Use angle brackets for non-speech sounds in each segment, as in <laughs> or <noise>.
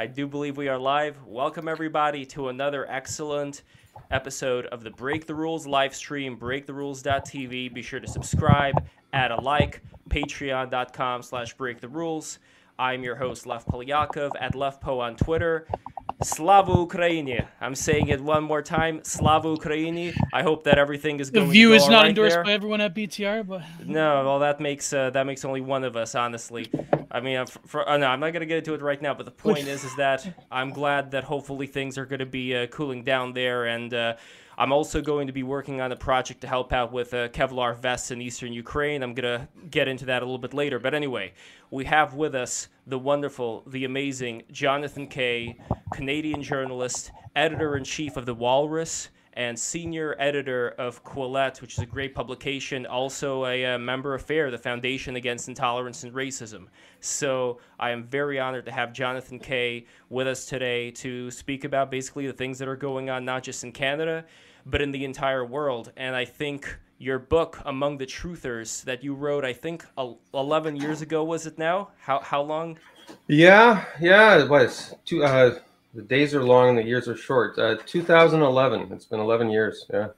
I do believe we are live. Welcome, everybody, to another excellent episode of the Break the Rules live stream, breaktherules.tv. Be sure to subscribe, add a like, patreon.com slash break the rules. I'm your host, Lev Polyakov, at LevPo on Twitter. Slava Ukraini. I'm saying it one more time. Slava Ukraini. I hope that everything is going. the view go is not right endorsed there. by everyone at BTR, but No, well, that makes uh, that makes only one of us, honestly. I mean, uh, for, for, uh, no, I'm not gonna get into it right now. But the point is, is that I'm glad that hopefully things are gonna be uh, cooling down there, and uh, I'm also going to be working on a project to help out with uh, Kevlar vests in eastern Ukraine. I'm gonna get into that a little bit later. But anyway, we have with us the wonderful, the amazing Jonathan Kay, Canadian journalist, editor in chief of the Walrus and senior editor of Quillette, which is a great publication, also a, uh member of FAIR, the Foundation Against Intolerance and Racism. So I am very honored to have Jonathan Kay with us today to speak about basically the things that are going on, not just in Canada, but in the entire world. And I think your book, Among the Truthers, that you wrote, I think 11 years ago, was it now? How, how long? Yeah, yeah, it was. Two, uh, the days are long and the years are short. Uh, 2011. It's been 11 years. Yeah.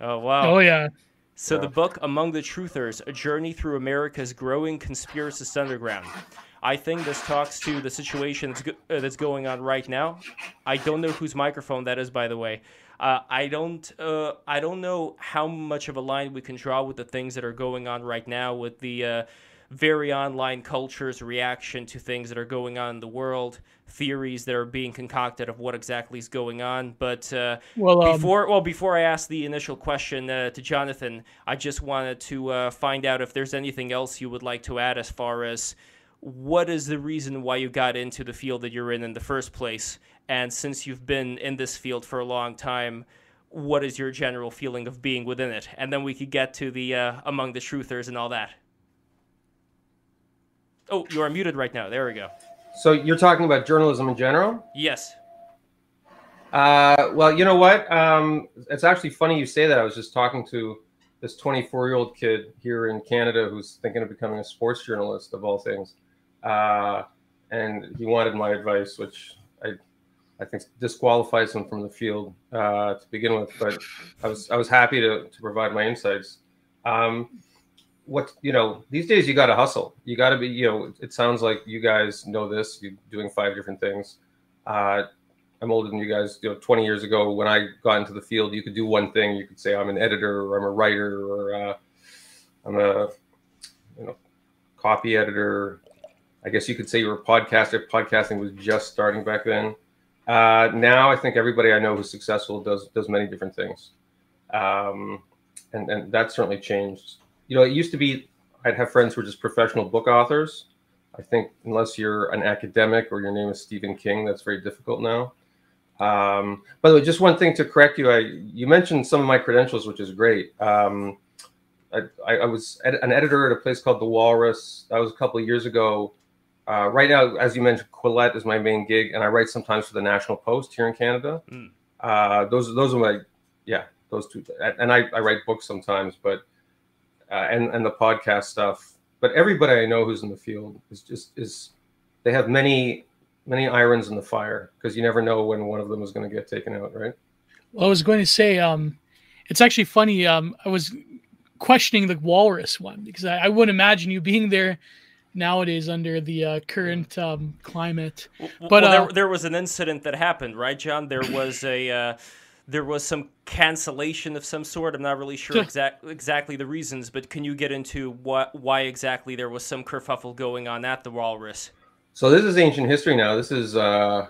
Oh, wow. oh yeah, So Yeah. the book Among the Truthers: A Journey Through America's Growing Conspiracist Underground. I think this talks to the situation that's, go- uh, that's going on right now. I don't know whose microphone that is, by the way. Uh, I don't. Uh, I don't know how much of a line we can draw with the things that are going on right now with the uh, very online culture's reaction to things that are going on in the world, theories that are being concocted of what exactly is going on. But uh, well, um, before well before I ask the initial question uh, to Jonathan, I just wanted to uh, find out if there's anything else you would like to add as far as what is the reason why you got into the field that you're in in the first place, and since you've been in this field for a long time. What is your general feeling of being within it? And then we could get to the uh, among the truthers and all that. Oh, you are muted right now. There we go. So you're talking about journalism in general? Yes. Uh, well, you know what? Um, it's actually funny you say that. I was just talking to this 24 year old kid here in Canada who's thinking of becoming a sports journalist, of all things. Uh, and he wanted my advice, which I, I think disqualifies him from the field uh, to begin with. But I was I was happy to, to provide my insights. Um, what you know these days you got to hustle. You got to be you know. It sounds like you guys know this. You're doing five different things. Uh, I'm older than you guys. You know, 20 years ago, when I got into the field, you could do one thing. You could say I'm an editor, or I'm a writer, or uh, I'm a you know copy editor. I guess you could say you were a podcaster. Podcasting was just starting back then. Uh, now I think everybody I know who's successful does does many different things, um, and and that certainly changed. You know, it used to be I'd have friends who were just professional book authors. I think unless you're an academic or your name is Stephen King, that's very difficult now. Um, by the way, just one thing to correct you. I you mentioned some of my credentials, which is great. Um, I, I, was ed- an editor at a place called The Walrus. That was a couple of years ago. Uh, right now, as you mentioned, Quillette is my main gig, and I write sometimes for the National Post here in Canada. Mm. Uh, those those are my yeah those two, and I, I write books sometimes, but uh, and and the podcast stuff. But everybody I know who's in the field is just is they have many many irons in the fire because you never know when one of them is going to get taken out, right? well, I was going to say, um, it's actually funny. Um, I was questioning the walrus one because I, I wouldn't imagine you being there nowadays under the uh, current um, climate. But, well, uh, there, there was an incident that happened, right, John? There was a uh, there was some cancellation of some sort. I'm not really sure Sure. exact, exactly the reasons, but can you get into what why exactly there was some kerfuffle going on at the Walrus? So this is ancient history now. This is uh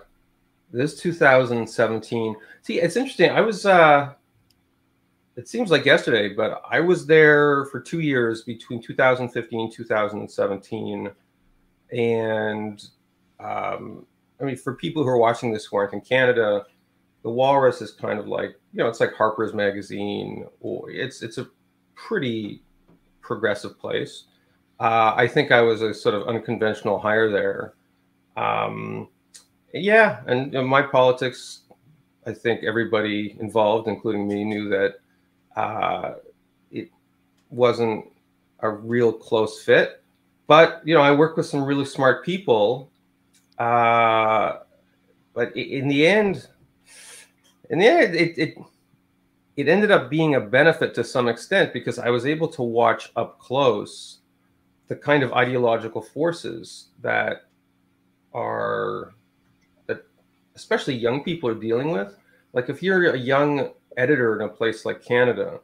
this is 2017. See, it's interesting. I was uh it seems like yesterday, but I was there for 2 years between 2015 and 2017 and um I mean for people who are watching this who aren't in Canada, the Walrus is kind of like, you know, it's like Harper's magazine or it's it's a pretty progressive place. Uh, I think I was a sort of unconventional hire there. Um, yeah, and you know, my politics, I think everybody involved, including me, knew that uh, it wasn't a real close fit. But you know, I work with some really smart people, uh, but in the end, in the it, it it ended up being a benefit to some extent because I was able to watch up close the kind of ideological forces that are that especially young people are dealing with. Like if you're a young editor in a place like Canada,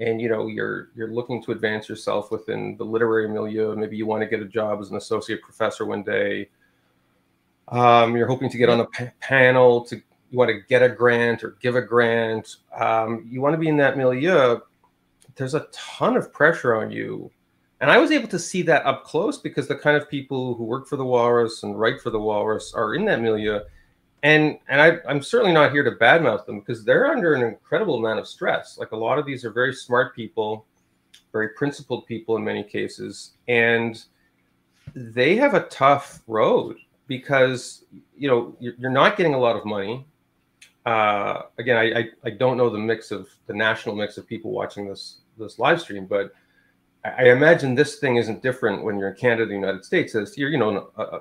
and you know you're you're looking to advance yourself within the literary milieu, maybe you want to get a job as an associate professor one day. Um, you're hoping to get on a panel to you want to get a grant or give a grant. Um, you want to be in that milieu. There's a ton of pressure on you and I was able to see that up close because the kind of people who work for the Walrus and write for the Walrus are in that milieu. And and I, I'm certainly not here to badmouth them because they're under an incredible amount of stress. Like a lot of these are very smart people, very principled people in many cases, and they have a tough road because you know you're, you're not getting a lot of money. Uh, again, I, I I don't know the mix of the national mix of people watching this this live stream, but I imagine this thing isn't different when you're in Canada, the United States. As you're, you know, uh,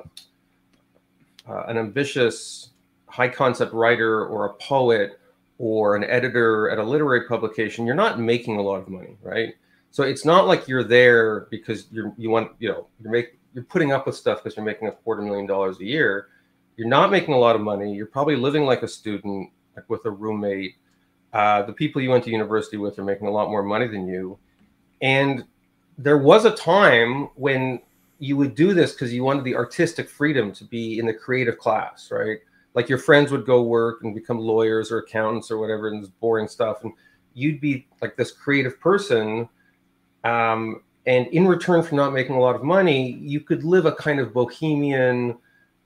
an ambitious, high concept writer or a poet or an editor at a literary publication, you're not making a lot of money, right? So it's not like you're there because you're you want you know you're making you're putting up with stuff because you're making a quarter million dollars a year. You're not making a lot of money. You're probably living like a student, like with a roommate. Uh, the people you went to university with are making a lot more money than you, and there was a time when you would do this because you wanted the artistic freedom to be in the creative class, right? Like your friends would go work and become lawyers or accountants or whatever, and this boring stuff, and you'd be like this creative person. Um, and in return for not making a lot of money, you could live a kind of bohemian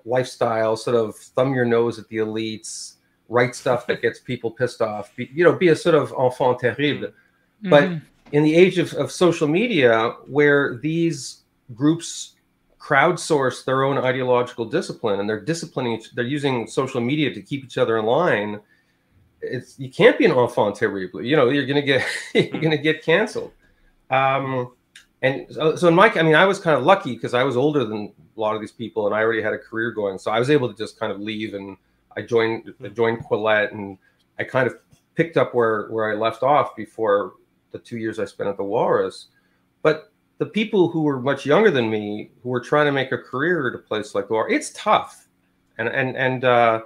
lifestyle, sort of thumb your nose at the elites, write stuff that gets people pissed off, be, you know, be a sort of enfant terrible. Mm-hmm. But in the age of, of social media where these groups crowdsource their own ideological discipline and they're disciplining they're using social media to keep each other in line it's you can't be an enfant terrible you know you're gonna get <laughs> you're gonna get canceled um and so, so in my i mean i was kind of lucky because i was older than a lot of these people and i already had a career going so i was able to just kind of leave and i joined I joined quillette and i kind of picked up where where i left off before the two years I spent at the Walrus. But the people who were much younger than me, who were trying to make a career at a place like the Walrus, it's tough. And and and uh,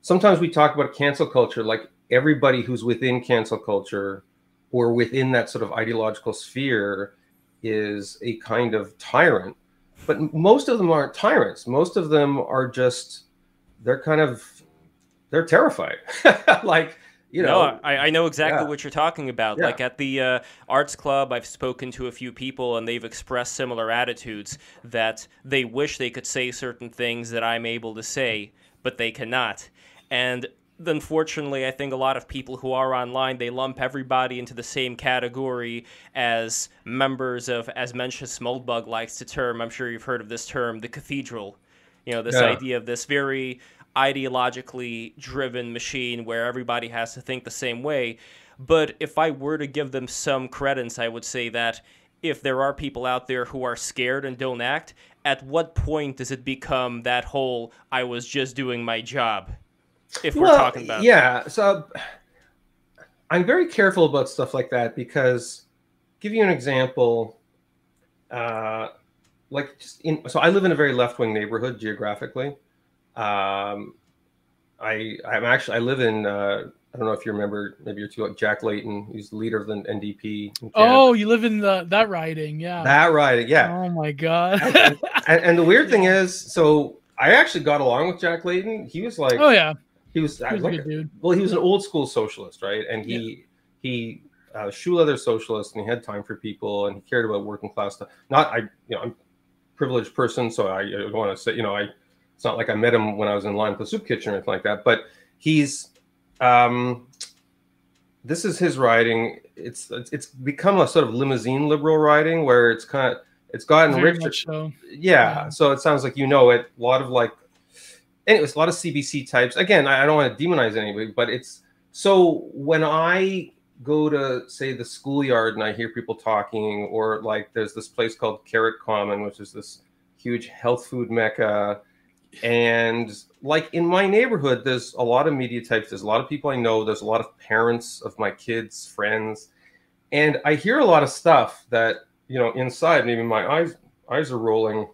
sometimes we talk about cancel culture, like everybody who's within cancel culture or within that sort of ideological sphere is a kind of tyrant. But most of them aren't tyrants. Most of them are just they're kind of they're terrified. <laughs> like you know, no, I, I know exactly yeah. what you're talking about. Yeah. Like at the uh, arts club, I've spoken to a few people, and they've expressed similar attitudes that they wish they could say certain things that I'm able to say, but they cannot. And unfortunately, I think a lot of people who are online they lump everybody into the same category as members of, as Mencius Moldbug likes to term. I'm sure you've heard of this term, the cathedral. You know, this yeah. idea of this very ideologically driven machine where everybody has to think the same way. But if I were to give them some credence, I would say that if there are people out there who are scared and don't act, at what point does it become that whole I was just doing my job? If we're well, talking about Yeah, so I'm very careful about stuff like that because give you an example uh like just in so I live in a very left-wing neighborhood geographically um, I I'm actually I live in uh, I don't know if you remember maybe you're too like Jack Layton. He's the leader of the NDP. Oh, you live in the that riding, yeah. That riding, yeah. Oh my god. and, and, and, the weird thing is, so I actually got along with Jack Layton. He was like, oh yeah, he was, he was like, a, dude. well, he was an old school socialist, right? And he yeah. he uh, shoe leather socialist, and he had time for people, and he cared about working class stuff. Not I, you know, I'm a privileged person, so I, I don't want to say, you know, I it's not like I met him when I was in line for the soup kitchen or anything like that. But he's um, this is his riding. It's it's become a sort of limousine liberal riding where it's kind of it's gotten Very richer. So. Yeah, yeah, So it sounds like you know it. A lot of like, anyways, a lot of CBC types. Again, I, I don't want to demonize anybody, but it's so when I go to say the schoolyard and I hear people talking, or like there's this place called Carrot Common, which is this huge health food mecca And like in my neighborhood, there's a lot of media types. There's a lot of people I know. There's a lot of parents of my kids, friends, and I hear a lot of stuff that you know inside. Maybe my eyes eyes are rolling,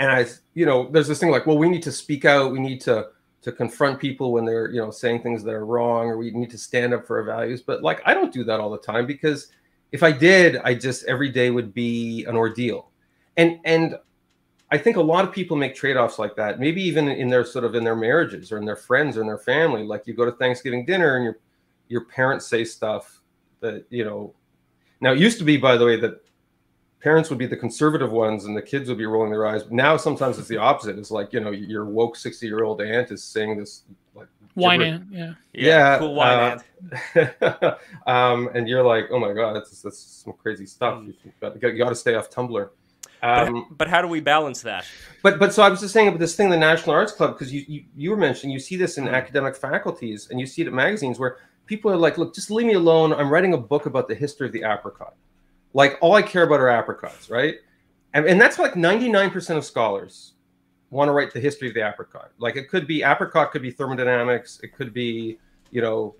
and I, you know, there's this thing like, well, we need to speak out. We need to to confront people when they're you know saying things that are wrong, or we need to stand up for our values. But like, I don't do that all the time because if I did, I just every day would be an ordeal, and and I think a lot of people make trade-offs like that. Maybe even in their sort of in their marriages or in their friends or in their family. Like you go to Thanksgiving dinner and your your parents say stuff that you know. Now it used to be, by the way, that parents would be the conservative ones and the kids would be rolling their eyes. Now sometimes it's the opposite. It's like you know your woke sixty-year-old aunt is saying this like Wine aunt, yeah. Yeah, cool wine uh, aunt. <laughs> um, and you're like, oh my god, that's that's some crazy stuff. You got, you got to stay off Tumblr. But, Um, but how do we balance that? but but so I was just saying about this thing, the National Arts Club, because you, you you were mentioning you see this in academic faculties and you see it in magazines where people are like, look, just leave me alone. I'm writing a book about the history of the apricot. Like all I care about are apricots, right? And, and that's like 99% of scholars want to write the history of the apricot. Like it could be apricot, could be thermodynamics, it could be, you know,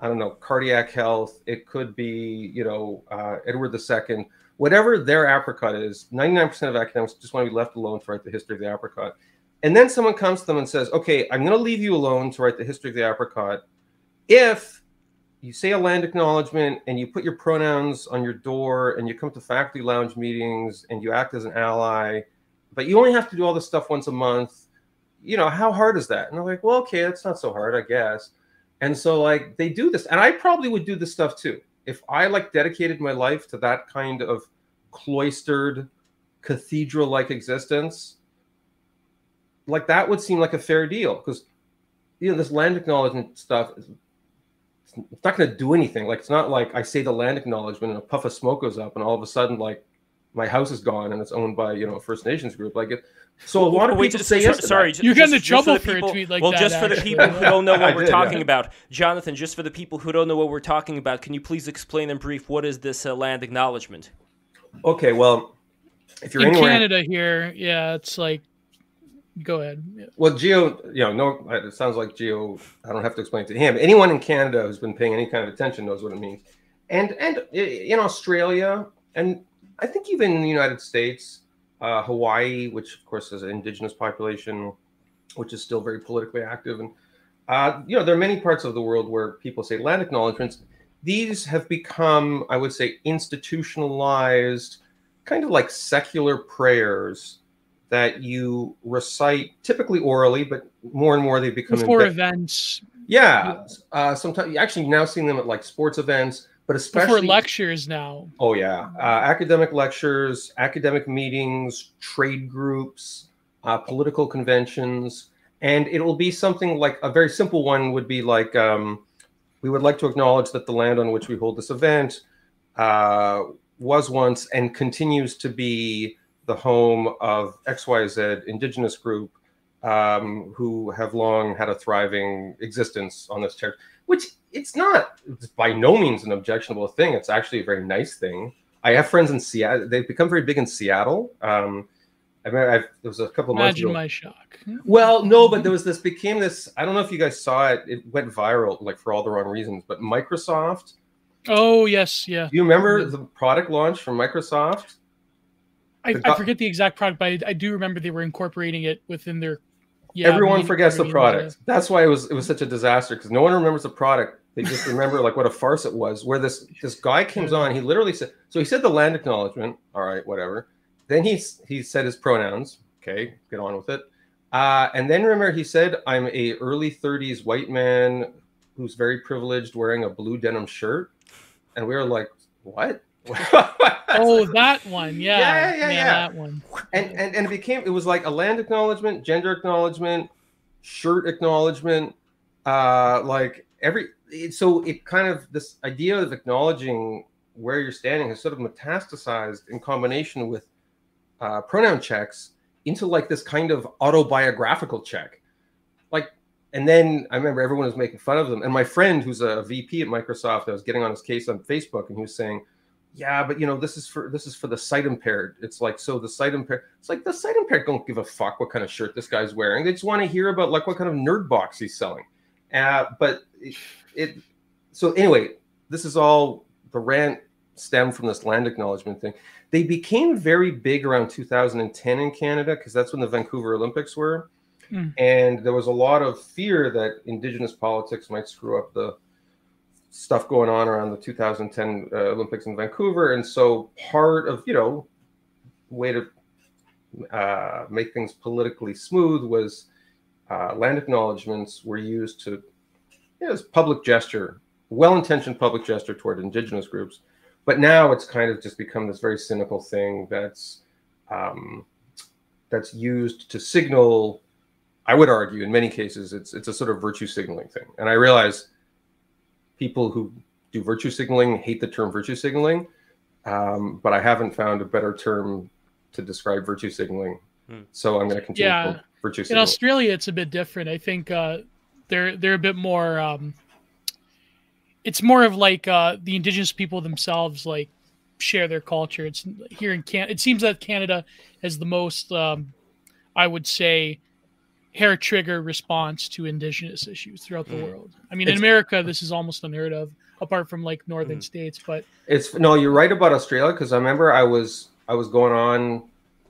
I don't know, cardiac health. It could be, you know, uh, Edward II. Whatever their apricot is, 99% of academics just want to be left alone to write the history of the apricot. And then someone comes to them and says, okay, I'm going to leave you alone to write the history of the apricot if you say a land acknowledgement and you put your pronouns on your door and you come to faculty lounge meetings and you act as an ally, but you only have to do all this stuff once a month. You know, how hard is that? And they're like, well, okay, that's not so hard, I guess. And so like they do this, and I probably would do this stuff too. If I like dedicated my life to that kind of cloistered cathedral-like existence, like that would seem like a fair deal because you know this land acknowledgement stuff is it's not going to do anything. Like it's not like I say the land acknowledgement and a puff of smoke goes up, and all of a sudden, like my house is gone and it's owned by you know a First Nations group. Like it. So a lot of Wait, people just- say yes. sorry, You get just- into just for trouble the for a people- tweet like well, that, just for the people who don't know <laughs> what we're did, talking yeah. about, Jonathan. Just for the people who don't know what we're talking about, can you please explain in brief what is this uh, land acknowledgement? Okay, well, if you're In anywhere, Canada here, yeah, it's like go ahead. Yeah. well, Geo, you know, no, it sounds like Geo. I don't have to explain to him. Anyone in Canada who's been paying any kind of attention knows what it means. And and in Australia, and I think even in the United States, uh, Hawaii, which of course is an indigenous population, which is still very politically active, and uh, you know, there are many parts of the world where people say land acknowledgements. These have become, I would say, institutionalized, kind of like secular prayers that you recite, typically orally, but more and more they become Before embe- events, yeah, uh, sometimes actually now seeing them at like sports events, but especially before lectures now. Oh yeah, uh, academic lectures, academic meetings, trade groups, uh, political conventions, and it'll be something like a very simple one would be like um, we would like to acknowledge that the land on which we hold this event uh, was once and continues to be the home of XYZ indigenous group um, who have long had a thriving existence on this territory. Which it's not it's by no means an objectionable thing. It's actually a very nice thing. I have friends in Seattle. They've become very big in Seattle. Um, I remember I've, there was a couple of months Imagine ago. my shock. Well, no, but there was this became this. I don't know if you guys saw it. It went viral, like for all the wrong reasons. But Microsoft. Oh yes, yeah. Do you remember the product launch from Microsoft? I, I forget the exact product, but I, I do remember they were incorporating it within their. Yeah, Everyone forgets the product. That's why it was it was such a disaster because no one remembers the product. They just remember like what a farce it was. Where this this guy comes on, he literally said. So he said the land acknowledgement. All right, whatever. Then he's he said his pronouns. Okay, get on with it. Uh, and then remember he said, "I'm a early 30s white man who's very privileged, wearing a blue denim shirt." And we were like, "What?" Oh, <laughs> that one. Yeah. Yeah, yeah, yeah. That one. and and and it became it was like a land acknowledgement, gender acknowledgement, shirt acknowledgement, uh, like every. It, so it kind of this idea of acknowledging where you're standing has sort of metastasized in combination with uh, pronoun checks into like this kind of autobiographical check, like. And then I remember everyone was making fun of them. And my friend, who's a VP at Microsoft, I was getting on his case on Facebook, and he was saying, yeah, but you know, this is for this is for the sight impaired. It's like so the sight impaired. It's like the sight impaired don't give a fuck what kind of shirt this guy's wearing. They just want to hear about like what kind of nerd box he's selling. Uh, but it, it so anyway, this is all the rant stemmed from this land acknowledgement thing. They became very big around 2010 in Canada because that's when the Vancouver Olympics were. Mm. And there was a lot of fear that Indigenous politics might screw up the stuff going on around the 2010 uh, Olympics in Vancouver. And so part of, you know, way to uh, make things politically smooth was uh, land acknowledgements were used to, you know, as public gesture, well-intentioned public gesture toward indigenous groups. But now it's kind of just become this very cynical thing that's um, that's used to signal I would argue in many cases it's it's a sort of virtue signaling thing. And I realize people who do virtue signaling hate the term virtue signaling, um, but I haven't found a better term to describe virtue signaling. Hmm. So I'm going to continue. Yeah, virtue signaling. in Australia it's a bit different. I think uh, they're they're a bit more. Um, it's more of like uh, the indigenous people themselves like share their culture. It's here in Can. It seems that Canada has the most, um, I would say, hair trigger response to indigenous issues throughout the mm. world. I mean, it's, in America, this is almost unheard of, apart from like northern mm. states. But it's no, you're right about Australia because I remember I was I was going on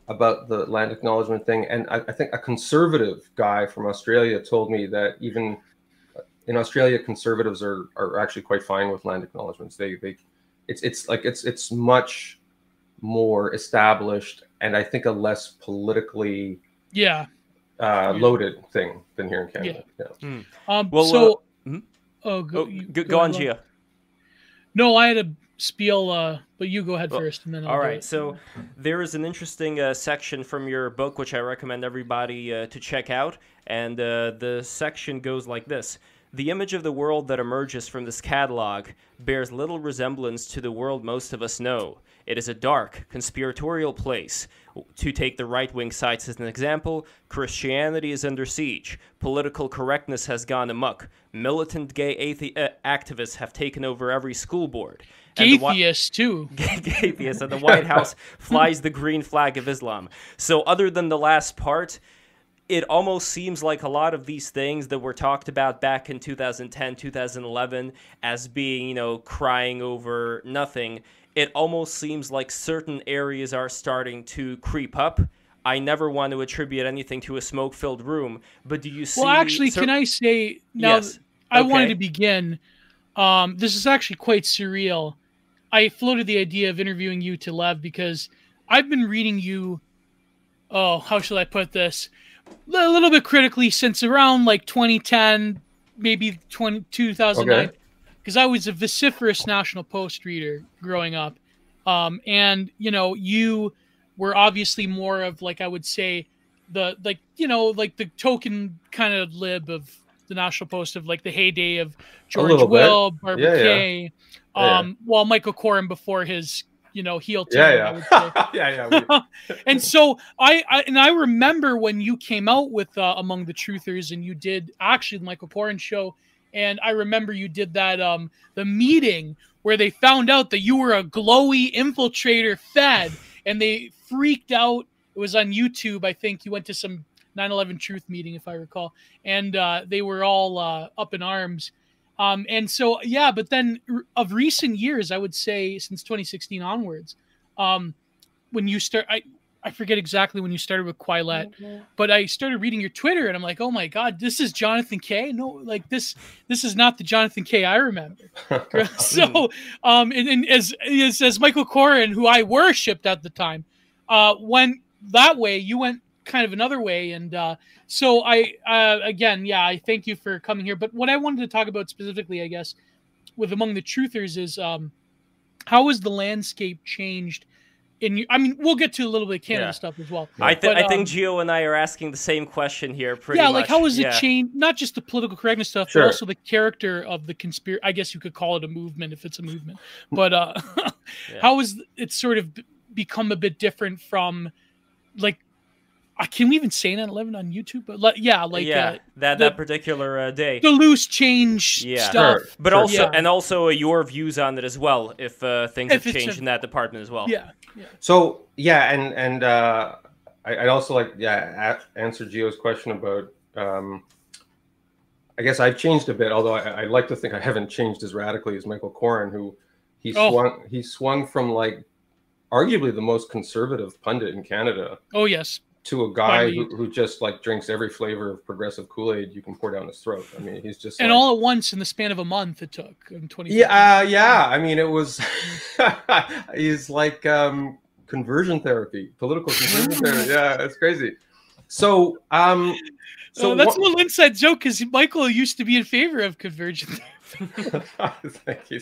about the land acknowledgement thing, and I, I think a conservative guy from Australia told me that even in Australia, conservatives are are actually quite fine with land acknowledgements. They they it's it's like it's it's much more established and I think a less politically yeah uh, loaded thing than here in Canada. Yeah. yeah. Mm. Um, well, so, uh, mm-hmm. oh, go, oh, you, go, go, on, Gio. No, I had a spiel, uh, but you go ahead well, first, and then I'll all right. So there is an interesting uh, section from your book which I recommend everybody uh, to check out, and uh, the section goes like this. The image of the world that emerges from this catalog bears little resemblance to the world most of us know. It is a dark, conspiratorial place. To take the right wing sites as an example, Christianity is under siege. Political correctness has gone amok. Militant gay athe- uh, activists have taken over every school board. Atheists, too. <laughs> Atheists, and the White House <laughs> flies the green flag of Islam. So, other than the last part, it almost seems like a lot of these things that were talked about back in 2010, 2011 as being, you know, crying over nothing, it almost seems like certain areas are starting to creep up. I never want to attribute anything to a smoke filled room, but do you see? Well, actually, cer- can I say now? Yes. I okay. wanted to begin. Um, this is actually quite surreal. I floated the idea of interviewing you to Lev because I've been reading you. Oh, how shall I put this? A little bit critically since around like 2010, maybe 20, 2009, because okay. I was a vociferous National Post reader growing up. Um, and, you know, you were obviously more of like, I would say, the, like, you know, like the token kind of lib of the National Post of like the heyday of George Will, Barbara yeah, Kay, yeah. Um, yeah. while Michael Coren before his you know heel turn. Yeah, <laughs> yeah, yeah, yeah. <laughs> and so I, I, and I remember when you came out with uh, Among the Truthers, and you did actually the Michael Coren show, and I remember you did that um the meeting where they found out that you were a glowy infiltrator fed, and they freaked out. It was on YouTube, I think. You went to some 9/11 Truth meeting, if I recall, and uh, they were all uh, up in arms um, and so, yeah, but then of recent years, I would say since 2016 onwards, um, when you start, I, I forget exactly when you started with Quillette, mm-hmm. but I started reading your Twitter and I'm like, oh my God, this is Jonathan Kay. No, like this, this is not the Jonathan Kay I remember. <laughs> <laughs> so, um, and, and as, as, as Michael Coren, who I worshipped at the time, uh, went that way, you went kind of another way. And uh, so I, uh, again, yeah, I thank you for coming here. But what I wanted to talk about specifically, I guess, with Among the Truthers is um, how has the landscape changed? In, I mean, we'll get to a little bit of Canada yeah. stuff as well. I, th- but, I think um, Gio and I are asking the same question here. Pretty yeah, much. like how has yeah. it changed? Not just the political correctness stuff, sure. but also the character of the conspiracy. I guess you could call it a movement if it's a movement. But uh, <laughs> yeah. how has it sort of become a bit different from like uh, can we even say 9/11 on YouTube? But like, yeah, like yeah, uh, that the- that particular uh, day. the loose change Yeah. stuff. Sure. But Sure. also, Yeah. and also uh, your views on it as well, if uh, things If have changed a- in that department as well. Yeah, yeah. So yeah, and and uh, I, I'd also like yeah a- answer Geo's question about. Um, I guess I've changed a bit, although I, I like to think I haven't changed as radically as Michael Coren, who he Oh. swung he swung from like arguably the most conservative pundit in Canada Oh yes, to a guy Finally. who, who just like drinks every flavor of progressive Kool Aid you can pour down his throat. I mean, he's just and like- all at once in the span of a month it took in 20. yeah, uh, yeah. I mean, it was. <laughs> he's like um, conversion therapy, political conversion <laughs> therapy. Yeah, it's crazy. So, um, so So that's a what- little inside joke because Michael used to be in favor of <laughs> convergence. <laughs> Thank you.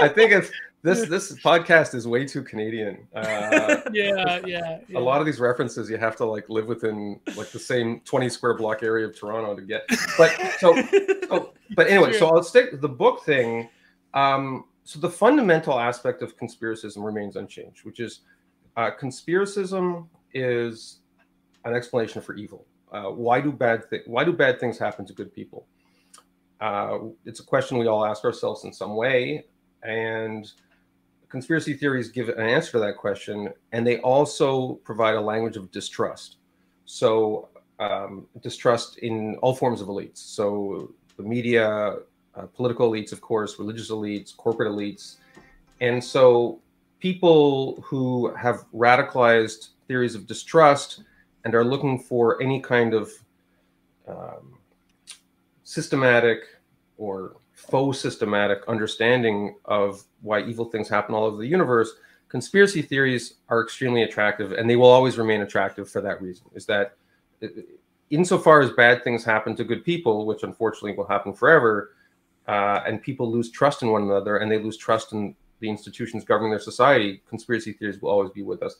I think it's this. This podcast is way too Canadian. Uh, yeah, <laughs> yeah, yeah. a lot of these references you have to like live within like the same 20 square block area of Toronto to get. But so <laughs> so, but anyway, so I'll stick with the book thing. Um, so the fundamental aspect of conspiracism remains unchanged, which is uh, conspiracism is an explanation for evil. Uh, why do bad thi- Why do bad things happen to good people? Uh, it's a question we all ask ourselves in some way, and conspiracy theories give an answer to that question, and they also provide a language of distrust. So um, distrust in all forms of elites. So the media, uh, political elites, of course, religious elites, corporate elites. And so people who have radicalized theories of distrust and are looking for any kind of um, systematic or faux systematic understanding of why evil things happen all over the universe, conspiracy theories are extremely attractive and they will always remain attractive for that reason. Is that insofar as bad things happen to good people, which unfortunately will happen forever, uh, and people lose trust in one another and they lose trust in the institutions governing their society, conspiracy theories will always be with us.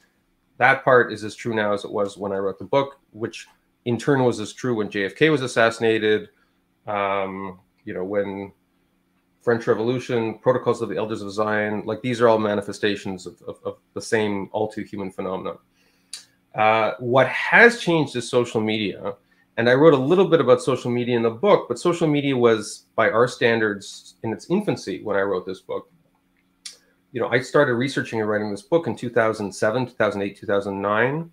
That part is as true now as it was when I wrote the book, which in turn was as true when JFK was assassinated. Um, you know, when French Revolution, Protocols of the Elders of Zion, like these are all manifestations of, of, of the same all too human phenomenon. Uh, what has changed is social media. And I wrote a little bit about social media in the book, but social media was, by our standards, in its infancy when I wrote this book. You know, I started researching and writing this book in 2007, 2008, 2009,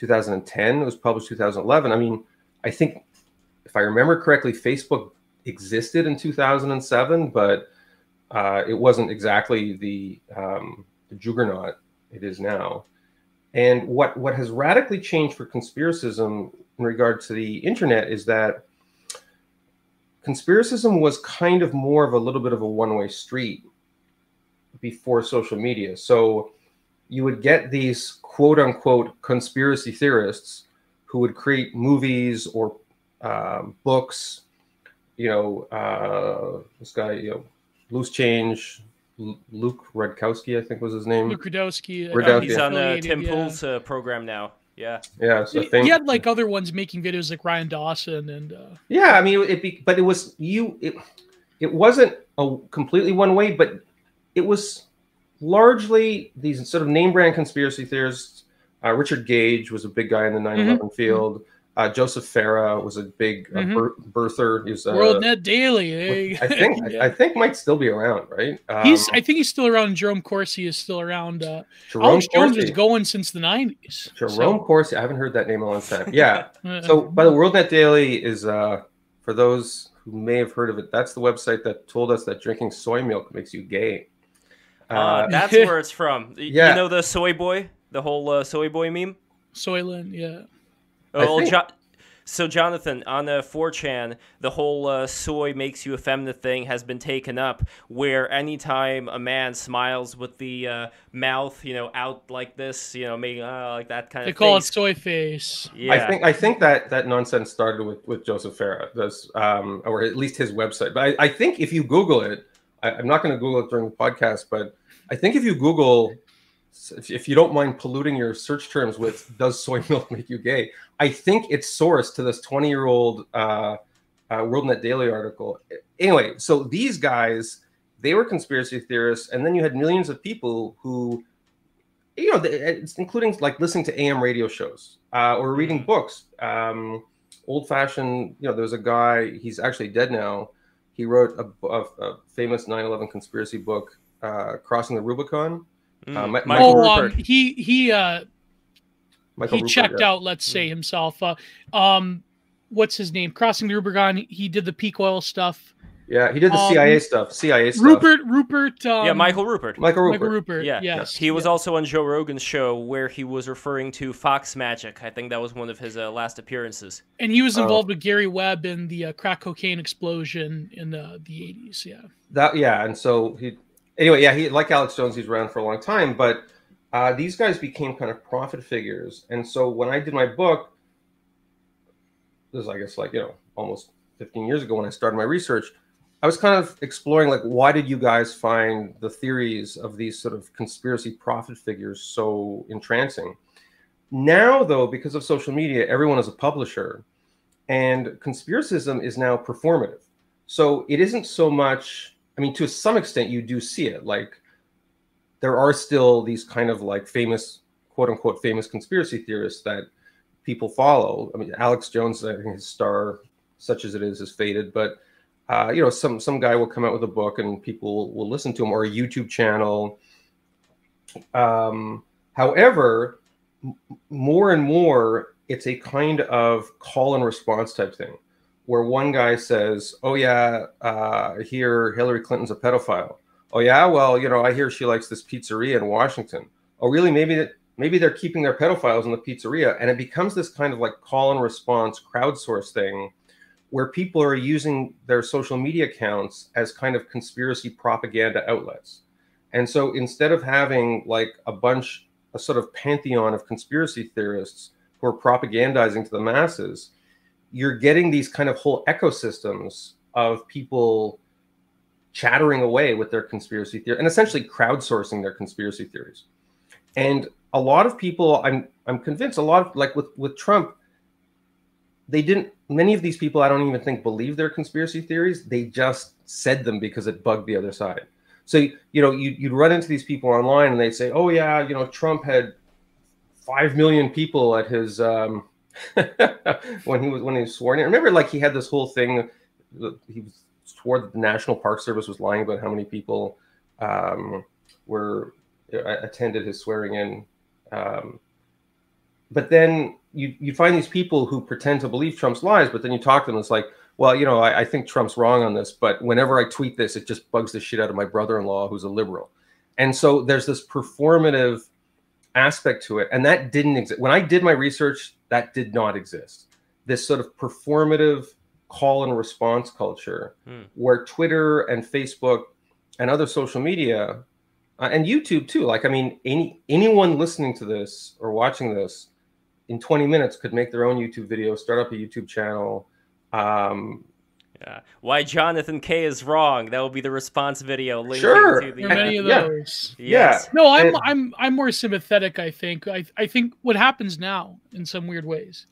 2010. It was published 2011. I mean, I think, if I remember correctly, Facebook existed in 2007, but uh, it wasn't exactly the, um, the juggernaut it is now. And what what has radically changed for conspiracism in regard to the internet is that conspiracism was kind of more of a little bit of a one-way street before social media. So you would get these quote unquote conspiracy theorists who would create movies or um, books. You know, uh, this guy, you know, Loose Change, L- Luke Rudkowski, I think was his name. Luke Rudowski. uh, Rudowski. He's on affiliated, Tim yeah. Pool's uh, program now. Yeah. Yeah, so He, think he had like other ones making videos like Ryan Dawson and uh, Yeah, I mean, it be, but it was you. It, it wasn't a completely one way, but it was largely these sort of name brand conspiracy theorists. Uh, Richard Gage was a big guy in the 9 11 field. Uh, Joseph Farah was a big uh, Mhm. bir- birther. He was, uh, World Net Daily. eh? I think <laughs> Yeah. I, I think might still be around, right? Um, he's. I think he's still around. Jerome Corsi is still around. Uh, Jerome Alex Jones was Corsi. going since the nineties. Jerome Corsi. I haven't heard that name in a long time. Yeah. <laughs> Uh, So, by the World Net Daily is uh, for those who may have heard of it. That's the website that told us that drinking soy milk makes you gay. Uh, Uh, <laughs> that's where it's from. Yeah. You know the soy boy, the whole uh, soy boy meme. Soylent, yeah. I Oh, think- Jo- so Jonathan on uh, 4chan, the whole uh, soy makes you effeminate thing has been taken up. Where anytime a man smiles with the uh, mouth, you know, out like this, you know, making uh, like that kind They of. They call it soy face. Yeah. I think I think that that nonsense started with with Joseph Farah, that's, um, or at least his website. But I, I think if you Google it, I, I'm not going to Google it during the podcast, but I think if you Google, if, if you don't mind polluting your search terms with "Does soy milk <laughs> make you gay?" I think it's sourced to this 20 year old uh, uh, WorldNet Daily article. Anyway, so these guys they were conspiracy theorists, and then you had millions of people who you know, it's including like listening to AM radio shows uh, or reading Mm-hmm. books. Um, old fashioned, you know, there's a guy, he's actually dead now. He wrote a, a, a famous 9 11 conspiracy book, uh, Crossing the Rubicon. Mm. Uh, Michael oh, um, he he uh Michael he Ruppert, checked yeah. out. Let's say himself. Uh, um, what's his name? Crossing the Rubicon. He did the peak oil stuff. Yeah, he did the um, CIA stuff. CIA stuff. Ruppert Ruppert. Um, yeah, Michael Ruppert. Michael Ruppert. Michael Ruppert. Yeah, Yes. He was yeah. also on Joe Rogan's show where he was referring to Fox Magic. I think that was one of his uh, last appearances. and he was Oh. involved with Gary Webb in the uh, crack cocaine explosion in the the eighties. Yeah. That yeah, and so he anyway, yeah, he like Alex Jones, he's around for a long time, but uh, these guys became kind of prophet figures. And so when I did my book, this is I guess like you know almost 15 years ago when I started my research, I was kind of exploring like why did you guys find the theories of these sort of conspiracy prophet figures so entrancing? Now though, because of social media, everyone is a publisher, and conspiracism is now performative. So it isn't so much, I mean, to some extent, you do see it. Like there are still these kind of like famous, quote unquote, famous conspiracy theorists that people follow. I mean, Alex Jones, I think his star, such as it is, is faded. But uh, you know, some some guy will come out with a book and people will listen to him or a YouTube channel. Um, however, more and more, it's a kind of call and response type thing where one guy says, "Oh yeah, uh, I hear Hillary Clinton's a pedophile." Oh yeah, well you know I hear she likes this pizzeria in Washington. Oh really? Maybe maybe they're keeping their pedophiles in the pizzeria, and it becomes this kind of like call and response crowdsource thing, where people are using their social media accounts as kind of conspiracy propaganda outlets. And so instead of having like a bunch, a sort of pantheon of conspiracy theorists who are propagandizing to the masses, you're getting these kind of whole ecosystems of people chattering away with their conspiracy theory and essentially crowdsourcing their conspiracy theories. And a lot of people, I'm I'm convinced, a lot of like with with Trump, they didn't. Many of these people, I don't even think believe their conspiracy theories. They just said them because it bugged the other side. So you know, you, you'd run into these people online, and they'd say, "Oh yeah, you know, Trump had five million people at his." Um, <laughs> when he was when he was sworn in. Remember, like he had this whole thing. He was swore that the National Park Service was lying about how many people um, were uh, attended his swearing in. Um, but then you you find these people who pretend to believe Trump's lies, but then you talk to them. It's like, well, you know, I, I think Trump's wrong on this, but whenever I tweet this, it just bugs the shit out of my brother-in-law who's a liberal. And so there's this performative aspect to it, and that didn't exist when I did my research. That did not exist. This sort of performative call and response culture, Hmm. where Twitter and Facebook and other social media uh, and YouTube too. Like, I mean, any anyone listening to this or watching this in 20 minutes could make their own YouTube video, start up a YouTube channel. Um, Yeah. Why Jonathan Kay is wrong. That will be the response video linking Sure. to the There many of Yeah. those. Yes. No, I'm And- I'm I'm more sympathetic. I think. I I think what happens now, in some weird ways,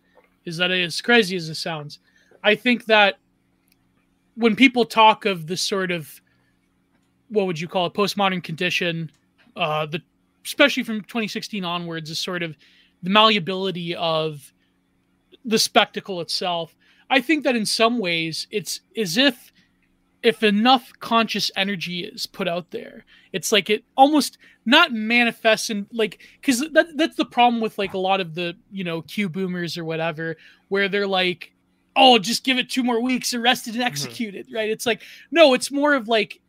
is that as crazy as it sounds, I think that when people talk of the sort of what would you call it, postmodern condition, uh, the especially from 2016 onwards, is sort of the malleability of the spectacle itself. I think that in some ways it's as if if enough conscious energy is put out there, it's like it almost not manifests and like because that that's the problem with like a lot of the you know Q boomers or whatever, where they're like, oh, just give it two more weeks, arrested and mm-hmm. executed, right? It's like no, it's more of like,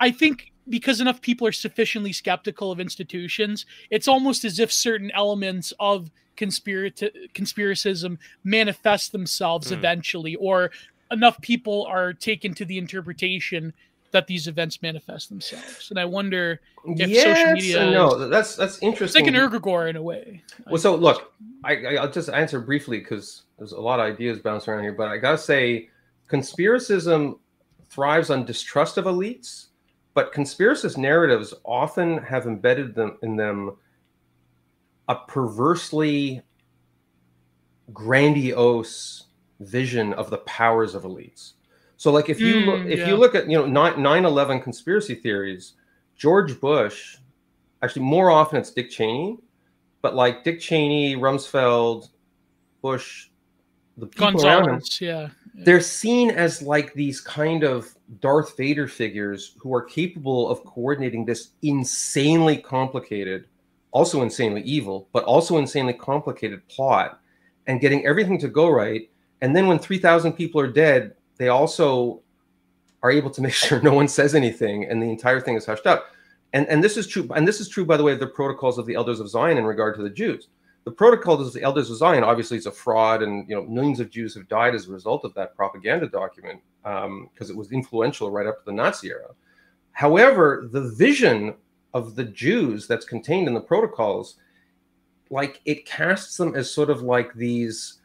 I think because enough people are sufficiently skeptical of institutions, it's almost as if certain elements of conspiracy conspiracism manifest themselves Hmm. eventually, or enough people are taken to the interpretation that these events manifest themselves. And I wonder, If yes social media no, that's that's interesting. it's like an egregore in a way. Well, so look, I- I'll just answer briefly because there's a lot of ideas bouncing around here, but I gotta say, conspiracism thrives on distrust of elites, but conspiracist narratives often have embedded them in them a perversely grandiose vision of the powers of elites. So, like if you look, Mm, if yeah. you look at you know 9 11 conspiracy theories, George Bush actually more often it's Dick Cheney, but like Dick Cheney, Rumsfeld, Bush, the people around him, Gonzales, yeah. they're seen as like these kind of Darth Vader figures who are capable of coordinating this insanely complicated, also insanely evil, but also insanely complicated plot and getting everything to go right. And then when 3,000 people are dead, they also are able to make <laughs> sure no one says anything and the entire thing is hushed up. And, and this is true. And this is true, by the way, of the protocols of the elders of Zion in regard to the Jews the protocol of the elders of zion obviously is a fraud and you know millions of jews have died as a result of that propaganda document because um, it was influential right up to the nazi era however the vision of the jews that's contained in the protocols like it casts them as sort of like these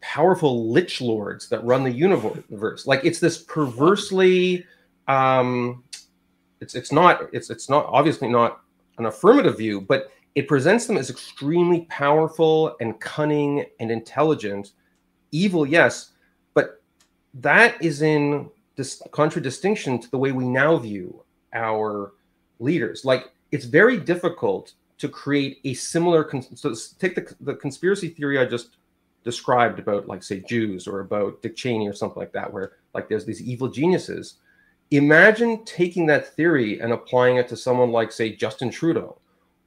powerful lich lords that run the universe like it's this perversely um it's it's not it's it's not obviously not an affirmative view but it presents them as extremely powerful and cunning and intelligent. Evil, yes, but that is in this contradistinction to the way we now view our leaders. Like it's very difficult to create a similar. so take the, the conspiracy theory I just described about, like say Jews or about Dick Cheney or something like that, where like there's these evil geniuses. Imagine taking that theory and applying it to someone like say Justin Trudeau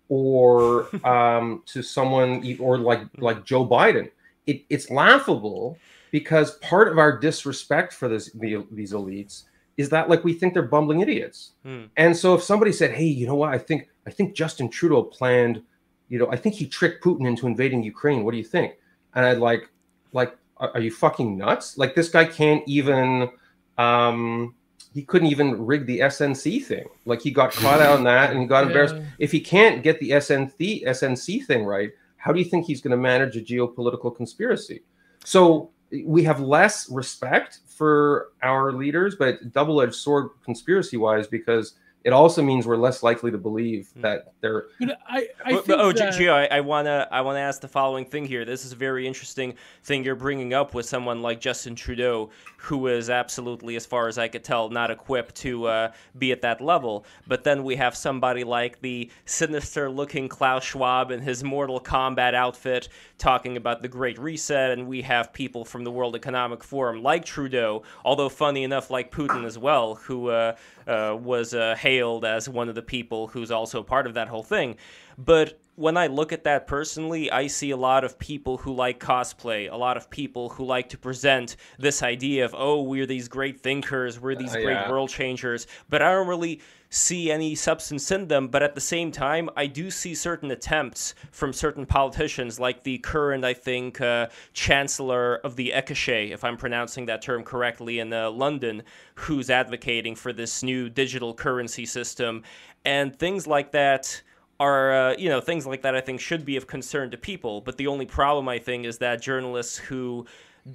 or <laughs> um, to someone or like like Joe Biden. It, it's laughable because part of our disrespect for this the, these elites is that like we think they're bumbling idiots. Hmm. And so if somebody said, "Hey, you know what? I think I think Justin Trudeau planned, you know, I think he tricked Putin into invading Ukraine. What do you think?" And I'd like like are, you fucking nuts? Like this guy can't even um he couldn't even rig the SNC thing. Like he got caught out on that and he got <laughs> embarrassed. Yeah. If he can't get the SNC SNC thing right, how do you think he's going to manage a geopolitical conspiracy? So we have less respect for our leaders, but double-edged sword conspiracy-wise because it also means we're less likely to believe hmm. that they're. But I, I but, oh, that... Gio, I, I, wanna, I wanna ask the following thing here. This is a very interesting thing you're bringing up with someone like Justin Trudeau, who is absolutely, as far as I could tell, not equipped to uh, be at that level. But then we have somebody like the sinister-looking Klaus Schwab in his Mortal Kombat outfit talking about the Great Reset, and we have people from the World Economic Forum like Trudeau, although funny enough, like Putin as well, who uh, uh, was uh, hailed as one of the people who's also part of that whole thing. But when I look at that personally, I see a lot of people who like cosplay, a lot of people who like to present this idea of, oh, we're these great thinkers, we're these uh, great yeah. world changers, but I don't really see any substance in them. But at the same time, I do see certain attempts from certain politicians, like the current, I think, uh, Chancellor of the Ekeshe, if I'm pronouncing that term correctly, in uh, London, who's advocating for this new digital currency system. And things like that are uh, you know things like that I think should be of concern to people. But the only problem I think is that journalists who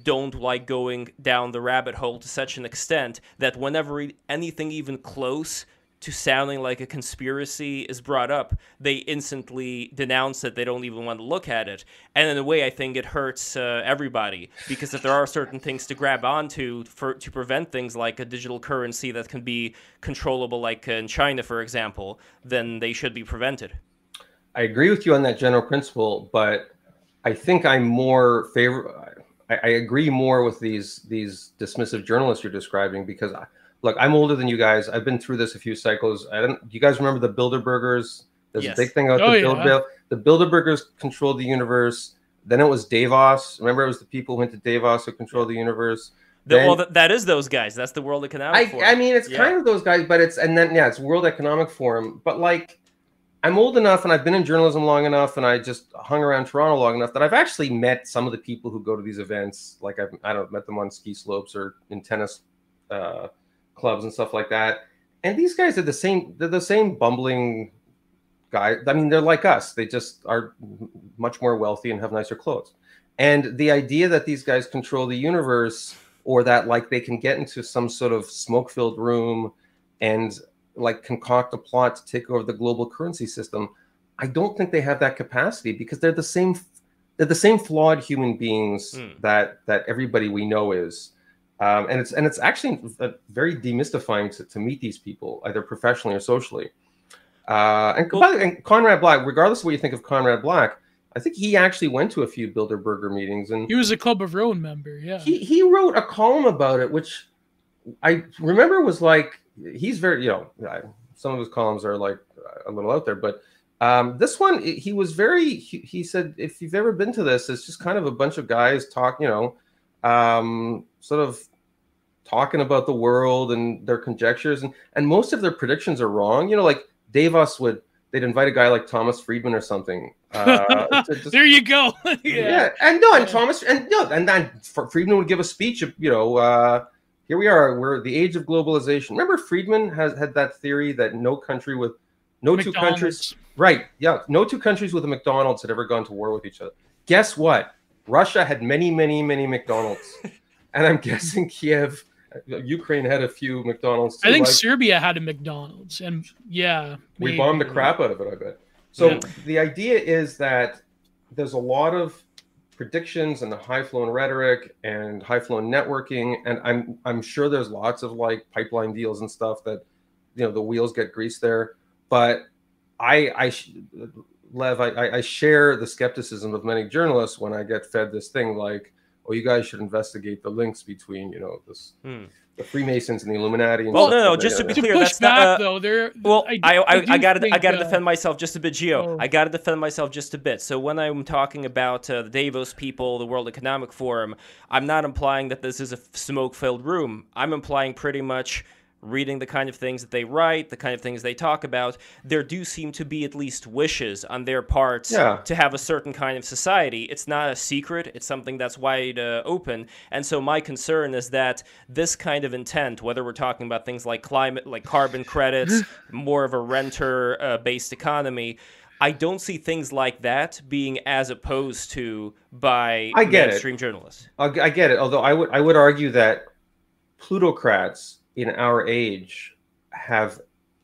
don't like going down the rabbit hole to such an extent that whenever anything even close to sounding like a conspiracy is brought up, they instantly denounce it. They don't even want to look at it. And in a way, I think it hurts uh, everybody because if there are certain things to grab onto for to prevent things like a digital currency that can be controllable, like in China, for example, then they should be prevented. I agree with you on that general principle, but I think I'm more favor. I, I agree more with these these dismissive journalists you're describing because. I, look, I'm older than you guys. I've been through this a few cycles. I don't. Do you guys remember the Bilderbergers? There's yes. a big thing about oh, the yeah. The Bilderbergers controlled the universe. Then it was Davos. Remember, it was the people who went to Davos who controlled the universe. The, then, well, that is those guys. That's the World Economic I, Forum. I mean, it's yeah. kind of those guys, but it's and then yeah, it's World Economic Forum. But like, I'm old enough and I've been in journalism long enough, and I just hung around Toronto long enough that I've actually met some of the people who go to these events. Like I've I don't know, met them on ski slopes or in tennis uh, clubs and stuff like that. And these guys are the same. They're the same bumbling guys. I mean, they're like us. They just are much more wealthy and have nicer clothes. And the idea that these guys control the universe, or that like they can get into some sort of smoke-filled room and like concoct a plot to take over the global currency system, I don't think they have that capacity because they're the same. They're the same flawed human beings mm. that that everybody we know is um, and it's and it's actually very demystifying to, to meet these people either professionally or socially Uh, and, well, and Conrad Black, regardless of what you think of Conrad Black, I think he actually went to a few Bilderberger meetings, and he was a Club of Rome member. Yeah, he he wrote a column about it, which I remember was like he's very you know some of his columns are like a little out there, but um, this one he was very he, he, said if you've ever been to this, it's just kind of a bunch of guys talk you know um, sort of talking about the world and their conjectures and and most of their predictions are wrong. You know, like Davos would they'd invite a guy like Thomas Friedman or something. Uh, <laughs> just, there you go. <laughs> yeah. yeah. and no, and Thomas and no, and then Friedman would give a speech. Of, you know, uh, here we are. We're the age of globalization. Remember, Friedman has had that theory that no country with no McDonald's. two countries, right? Yeah, no two countries with a McDonald's had ever gone to war with each other. Guess what? Russia had many, many, many McDonald's, <laughs> and I'm guessing Kiev Ukraine had a few McDonald's. Too. I think like, Serbia had a McDonald's, and yeah, we maybe. bombed the crap out of it. I bet. So yeah. the idea is that there's a lot of predictions and the high flown rhetoric and high flown networking, and I'm I'm sure there's lots of like pipeline deals and stuff that you know the wheels get greased there. But I I Lev I I share the skepticism of many journalists when I get fed this thing like oh, you guys should investigate the links between, you know, this hmm. the Freemasons and the Illuminati. And well, no, no, just to be clear, that's back, not. Uh, though, there. Well, I, I, I, I got to, I got to uh, defend myself just a bit, Geo. Oh. I got to defend myself just a bit. So when I'm talking about uh, the Davos people, the World Economic Forum, I'm not implying that this is a smoke-filled room. I'm implying pretty much reading the kind of things that they write, the kind of things they talk about, there do seem to be at least wishes on their parts yeah. to have a certain kind of society. It's not a secret, it's something that's wide uh, open. And so my concern is that this kind of intent, whether we're talking about things like climate, like carbon credits, <laughs> more of a renter uh, based economy, I don't see things like that being as opposed to by I get mainstream it. journalists. I get it. Although I would I would argue that plutocrats in our age have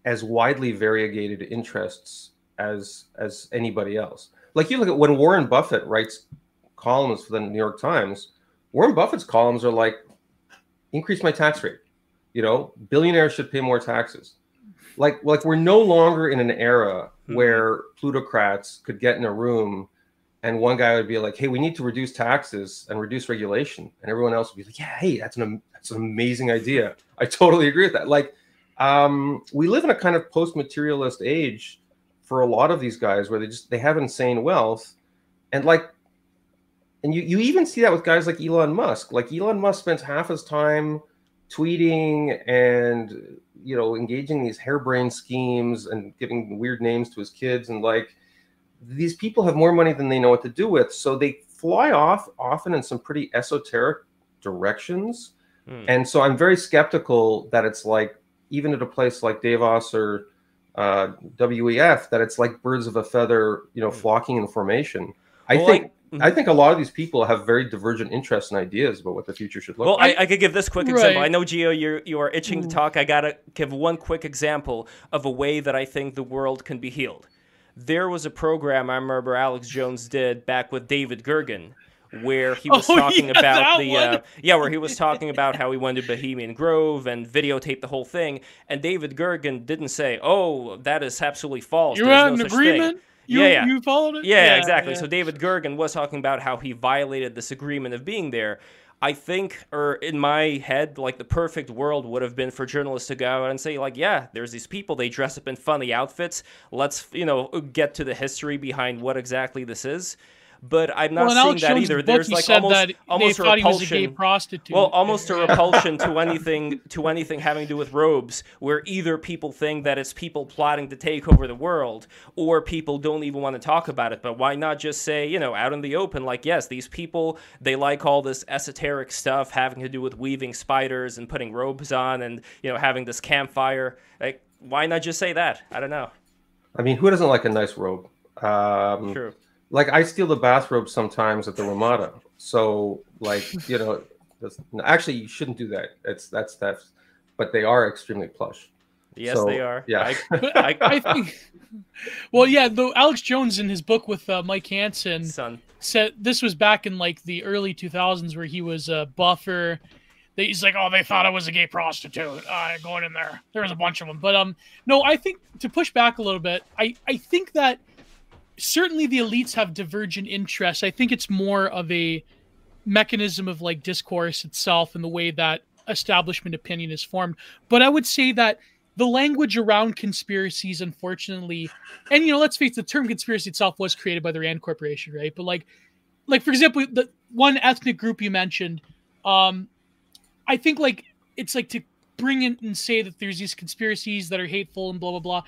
as widely variegated interests as as anybody else. Like you look at when Warren Buffett writes columns for the New York Times, Warren Buffett's columns are like increase my tax rate. You know, billionaires should pay more taxes. Like like we're no longer in an era mm-hmm. where plutocrats could get in a room and one guy would be like, "Hey, we need to reduce taxes and reduce regulation," and everyone else would be like, "Yeah, hey, that's an that's an amazing idea. I totally agree with that." Like, um, we live in a kind of post-materialist age for a lot of these guys where they just they have insane wealth, and like, and you you even see that with guys like Elon Musk. Like Elon Musk spends half his time tweeting and you know engaging these harebrained schemes and giving weird names to his kids and like these people have more money than they know what to do with. So they fly off often in some pretty esoteric directions. Mm. And so I'm very skeptical that it's like, even at a place like Davos or uh, WEF, that it's like birds of a feather, you know, mm. flocking in formation. I well, think. I, I think a lot of these people have very divergent interests and ideas about what the future should look well, like. Well, I, I, could give this quick example. Right. I know, Gio, you're, you are itching to talk. I got to give one quick example of a way that I think the world can be healed there was a program I remember Alex Jones did back with David Gergen where he <laughs> was oh, talking yeah, about the uh, yeah where he was talking about how he went to Bohemian Grove and videotaped the whole thing and David Gergen didn't say oh that is absolutely false. You're on no agreement? You, yeah, yeah. you followed it? Yeah, yeah exactly. yeah. so David Gergen was talking about how he violated this agreement of being there I think, or in my head, like the perfect world would have been for journalists to go out and say, like, yeah, there's these people, they dress up in funny outfits. Let's, you know, get to the history behind what exactly this is but I'm not well, seeing that either. There's like almost almost a repulsion. A well, almost a <laughs> repulsion to anything to anything having to do with robes, where either people think that it's people plotting to take over the world, or people don't even want to talk about it. But why not just say, you know, out in the open, like, yes, these people they like all this esoteric stuff having to do with weaving spiders and putting robes on, and you know, having this campfire. Like, why not just say that? I don't know. I mean, who doesn't like a nice robe? Um, True like I steal the bathrobe sometimes at the Ramada. So like <laughs> you know, actually you shouldn't do that. It's that's theft, but they are extremely plush. Yes, so, they are. Yeah, <laughs> I, I, think. Well, yeah. Though Alex Jones in his book with uh, Mike Hansen Son. said this was back in like the early 2000s where he was a buffer. They, he's like, oh, they thought I was a gay prostitute. Uh, going in there. There was a bunch of them, but um, no, I think to push back a little bit, I I think that certainly the elites have divergent interests. I think it's more of a mechanism of like discourse itself and the way that establishment opinion is formed. But I would say that the language around conspiracies, unfortunately, and you know, let's face it, the term conspiracy itself was created by the Rand Corporation, right? But like, like for example, the one ethnic group you mentioned, um, I think like it's like to bring in and say that there's these conspiracies that are hateful and blah blah blah.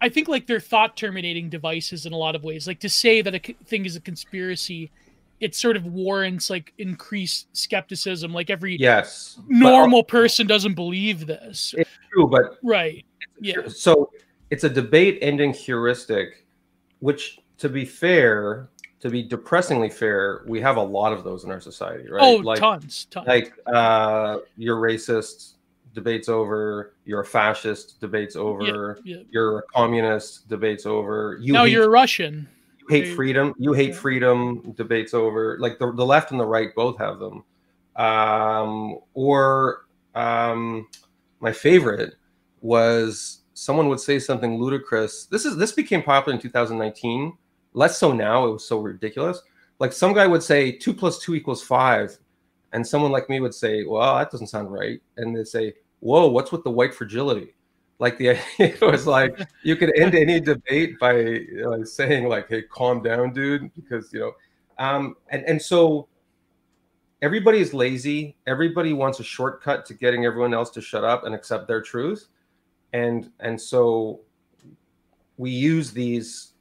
I think like they're thought terminating devices in a lot of ways. Like to say that a thing is a conspiracy, it sort of warrants like increased skepticism. Like every yes normal but, person doesn't believe this. It's true, but right, yeah. So it's a debate ending heuristic, which, to be fair, to be depressingly fair, we have a lot of those in our society, right? Oh, like, tons, tons. Like uh, you're racist, debates over. You're a fascist, debates over. Yeah, yeah. You're a communist, debates over. You now hate, you're a Russian. You hate freedom. You hate yeah. freedom. Debates over. Like the, the left and the right both have them. Um, or um, my favorite was someone would say something ludicrous. This is this became popular in 2019 Less so now. It was so ridiculous. Like some guy would say two plus two equals five, and someone like me would say, "Well, that doesn't sound right," and they say, "Whoa, what's with the white fragility?" Like the <laughs> idea was like you could end any debate by saying like, "Hey, calm down, dude," because you know, um, and and so everybody is lazy. Everybody wants a shortcut to getting everyone else to shut up and accept their truth, and and so we use these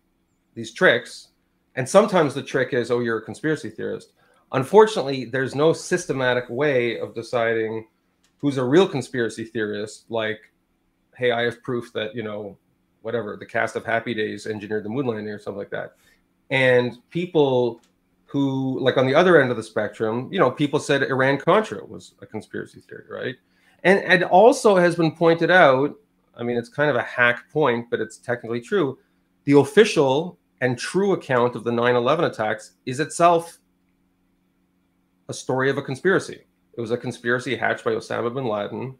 these tricks. And sometimes the trick is, oh, you're a conspiracy theorist. Unfortunately, there's no systematic way of deciding who's a real conspiracy theorist. Like, hey, I have proof that, you know, whatever, the cast of Happy Days engineered the moon landing or something like that. And people who, like on the other end of the spectrum, you know, people said Iran Contra was a conspiracy theory, right? And and also has been pointed out. I mean, it's kind of a hack point, but it's technically true. The official and true account of the 9 11 attacks is itself a story of a conspiracy. It was a conspiracy hatched by Osama bin Laden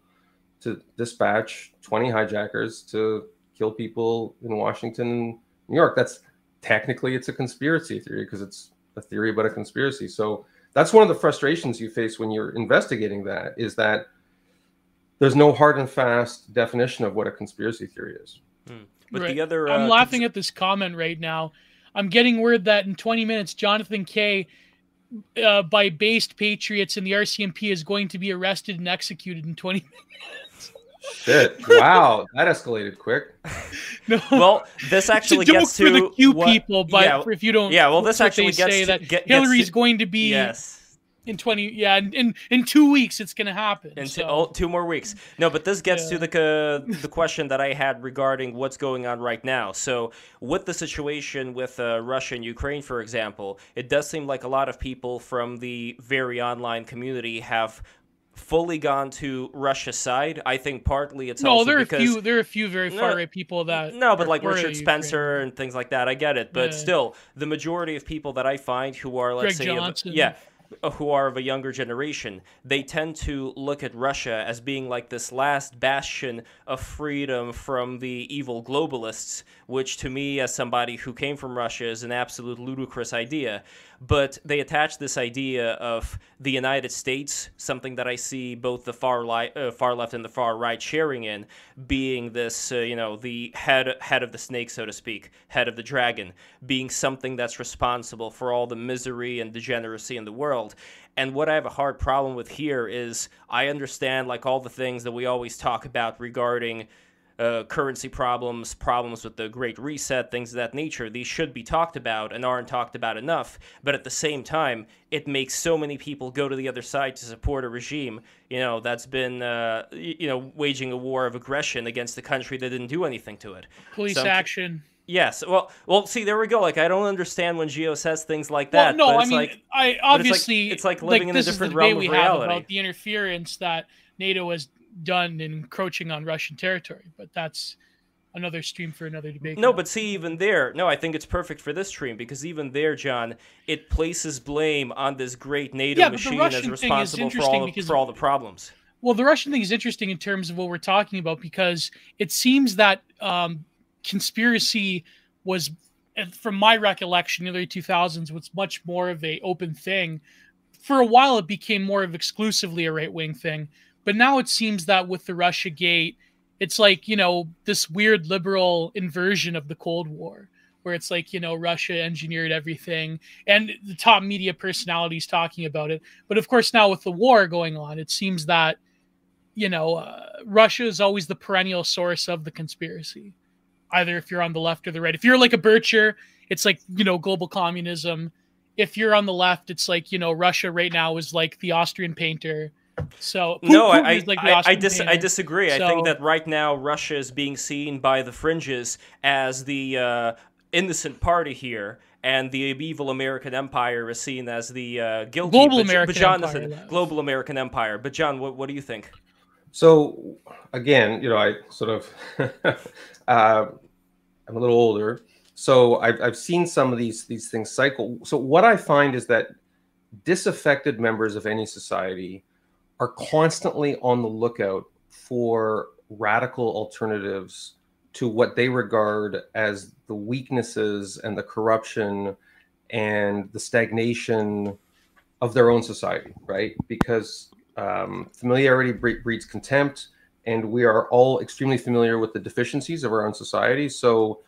to dispatch 20 hijackers to kill people in Washington and New York. That's technically it's a conspiracy theory because it's a theory about a conspiracy. So that's one of the frustrations you face when you're investigating that is that there's no hard and fast definition of what a conspiracy theory is. Hmm. But right. the other, uh, I'm laughing cons- at this comment right now. I'm getting word that in 20 minutes, Jonathan Kay, uh, by based patriots in the RCMP, is going to be arrested and executed in 20 minutes. Shit! <laughs> Wow, that escalated quick. No. Well, this actually gets to the Q what, people, but yeah, if you don't, yeah. Well, this actually gets say to, that get, Hillary's to, going to be yes in 20 yeah in in two weeks it's gonna happen in so. two, oh, two more weeks no but this gets yeah. to the uh, the question that i had regarding what's going on right now so with the situation with uh, russia and ukraine for example it does seem like a lot of people from the very online community have fully gone to Russia's side. I think partly it's no. there are because, a few. There are a few very far right people that. No, but like Richard Spencer and things like that. I get it, but yeah. still, the majority of people that I find who are let's Greg say, Johnson. yeah who are of a younger generation, they tend to look at Russia as being like this last bastion of freedom from the evil globalists, which to me, as somebody who came from Russia, is an absolute ludicrous idea. But they attach this idea of the United States, something that I see both the far, li- uh, far left and the far right sharing in, being this, uh, you know, the head head of the snake, so to speak, head of the dragon, being something that's responsible for all the misery and degeneracy in the world. And what I have a hard problem with here is I understand like all the things that we always talk about regarding uh, currency problems, problems with the Great Reset, things of that nature. These should be talked about and aren't talked about enough. But at the same time, it makes so many people go to the other side to support a regime, you know, that's been, uh, you know, waging a war of aggression against a country that didn't do anything to it. Police so, action. Yes. Well, well. See, there we go. Like, I don't understand when Geo says things like that. Well, no, I mean, like, I obviously it's like, it's like living like, in a different realm we of reality. Have about the interference that NATO has done in encroaching on Russian territory. But that's another stream for another debate. No, but see, even there, no, I think it's perfect for this stream because even there, John, it places blame on this great NATO Yeah, machine as responsible for all the, because- for all the problems. Well, the Russian thing is interesting in terms of what we're talking about because it seems that um, conspiracy was, from my recollection, in the early 2000s, was much more of a open thing. For a while, it became more of exclusively a right wing thing, but now it seems that with the Russia Gate, it's like you know this weird liberal inversion of the Cold War, where it's like you know Russia engineered everything, and the top media personalities talking about it. But of course, now with the war going on, it seems that you know, uh, Russia is always the perennial source of the conspiracy. Either if you're on the left or the right. If you're like a Bircher, it's like, you know, global communism. If you're on the left, it's like, you know, Russia right now is like the Austrian painter. So No, I, is I, like the I, I, dis- I painter. disagree. I think that right now Russia is being seen by the fringes as the uh, innocent party here, and the evil American empire is seen as the uh, guilty. Global but, American but John, empire, listen, global American empire. But John, what, what do you think? So again, you know, I sort of <laughs> uh, I'm a little older, so I've I've seen some of these these things cycle. So what I find is that disaffected members of any society are constantly on the lookout for radical alternatives to what they regard as the weaknesses and the corruption and the stagnation of their own society, right? Because um, familiarity bre- breeds contempt, and we are all extremely familiar with the deficiencies of our own society. So,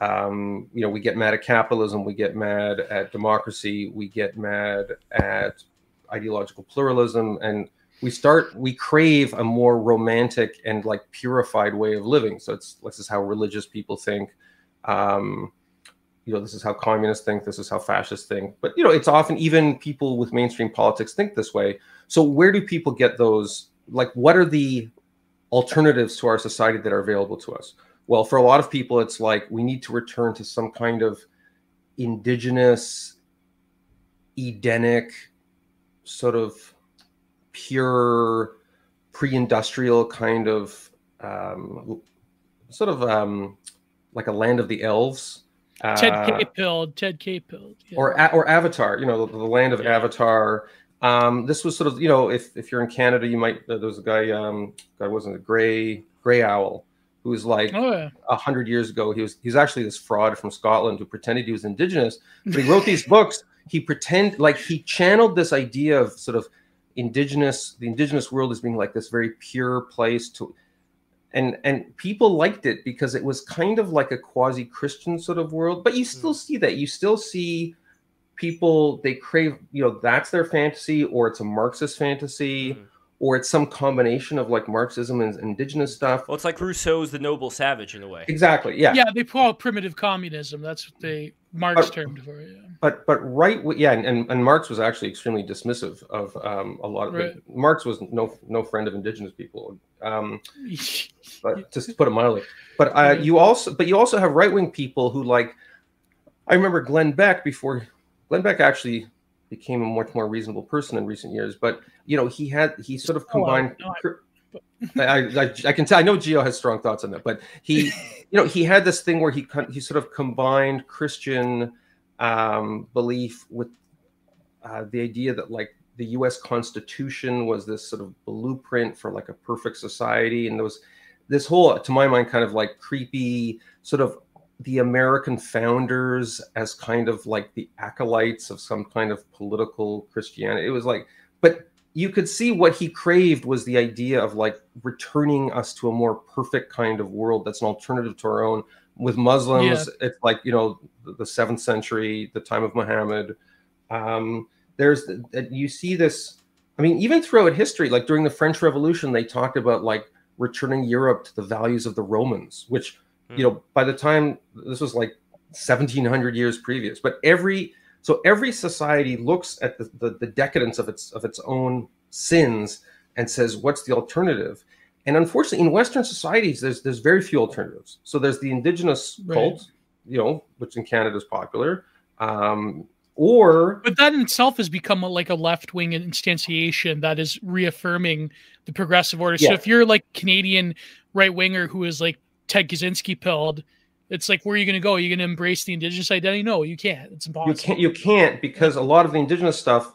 um, you know, we get mad at capitalism, we get mad at democracy, we get mad at ideological pluralism, and we start we crave a more romantic and like purified way of living. So it's this is how religious people think. Um, you know, this is how communists think, this is how fascists think. But you know, it's often even people with mainstream politics think this way. So where do people get those? Like, what are the alternatives to our society that are available to us? Well, for a lot of people, it's like we need to return to some kind of indigenous, Edenic, sort of pure, pre-industrial kind of, um, sort of um, like a land of the elves. Ted Uh, Ted Capilled. Yeah. or or Avatar, you know, the, the land of Yeah. Avatar. Um, this was sort of, you know, if if you're in Canada, you might. Uh, there was a guy, um, guy wasn't a gray Grey Owl, who was like oh yeah. a hundred years ago. He was he's actually this fraud from Scotland who pretended he was indigenous, but he wrote these <laughs> books. He pretend like he channeled this idea of sort of indigenous, the indigenous world as being like this very pure place to and and people liked it because it was kind of like a quasi christian sort of world but you still see that. You still see people they crave you know that's their fantasy or it's a marxist fantasy. Mhm. Or it's some combination of like marxism and indigenous stuff Well, it's like Rousseau's The Noble Savage in a way. exactly yeah, Yeah, they call it primitive communism. That's what they Marx Uh, termed for it. Yeah. but but right yeah and, and, and marx was actually extremely dismissive of um, a lot of Right. marx was no no friend of indigenous people um, <laughs> but just to put it mildly. But uh, you also, but you also have right wing people who like. I remember Glenn Beck before. Glenn Beck actually became a much more reasonable person in recent years. But you know, he had he sort of Oh, combined. no, <laughs> I- I, I, I can tell. I know Gio has strong thoughts on that, but he, <laughs> you know, he had this thing where he he sort of combined Christian um, belief with uh, the idea that like the U.S. Constitution was this sort of blueprint for like a perfect society, and there was this whole, to my mind, kind of like creepy sort of the American founders as kind of like the acolytes of some kind of political Christianity. It was like, but you could see what he craved was the idea of like returning us to a more perfect kind of world that's an alternative to our own. With Muslims, it's like you know the- seventh century, the time of Muhammad. Um, there's that you see this. I mean, even throughout history, like during the French Revolution, they talked about like returning Europe to the values of the Romans, which you know by the time this was like 1700 years previous. But every so every society looks at the, the, the decadence of its of its own sins and says, what's the alternative? And unfortunately, in Western societies, there's there's very few alternatives. So there's the indigenous Right. cult, you know, which in Canada is popular, um, or But that in itself has become a, like a left wing instantiation that is reaffirming the progressive order. So if you're like Canadian right winger who is like Ted Kaczynski pilled. It's like, where are you going to go? Are you going to embrace the indigenous identity? No, you can't. It's impossible. You can't. You can't because a lot of the indigenous stuff,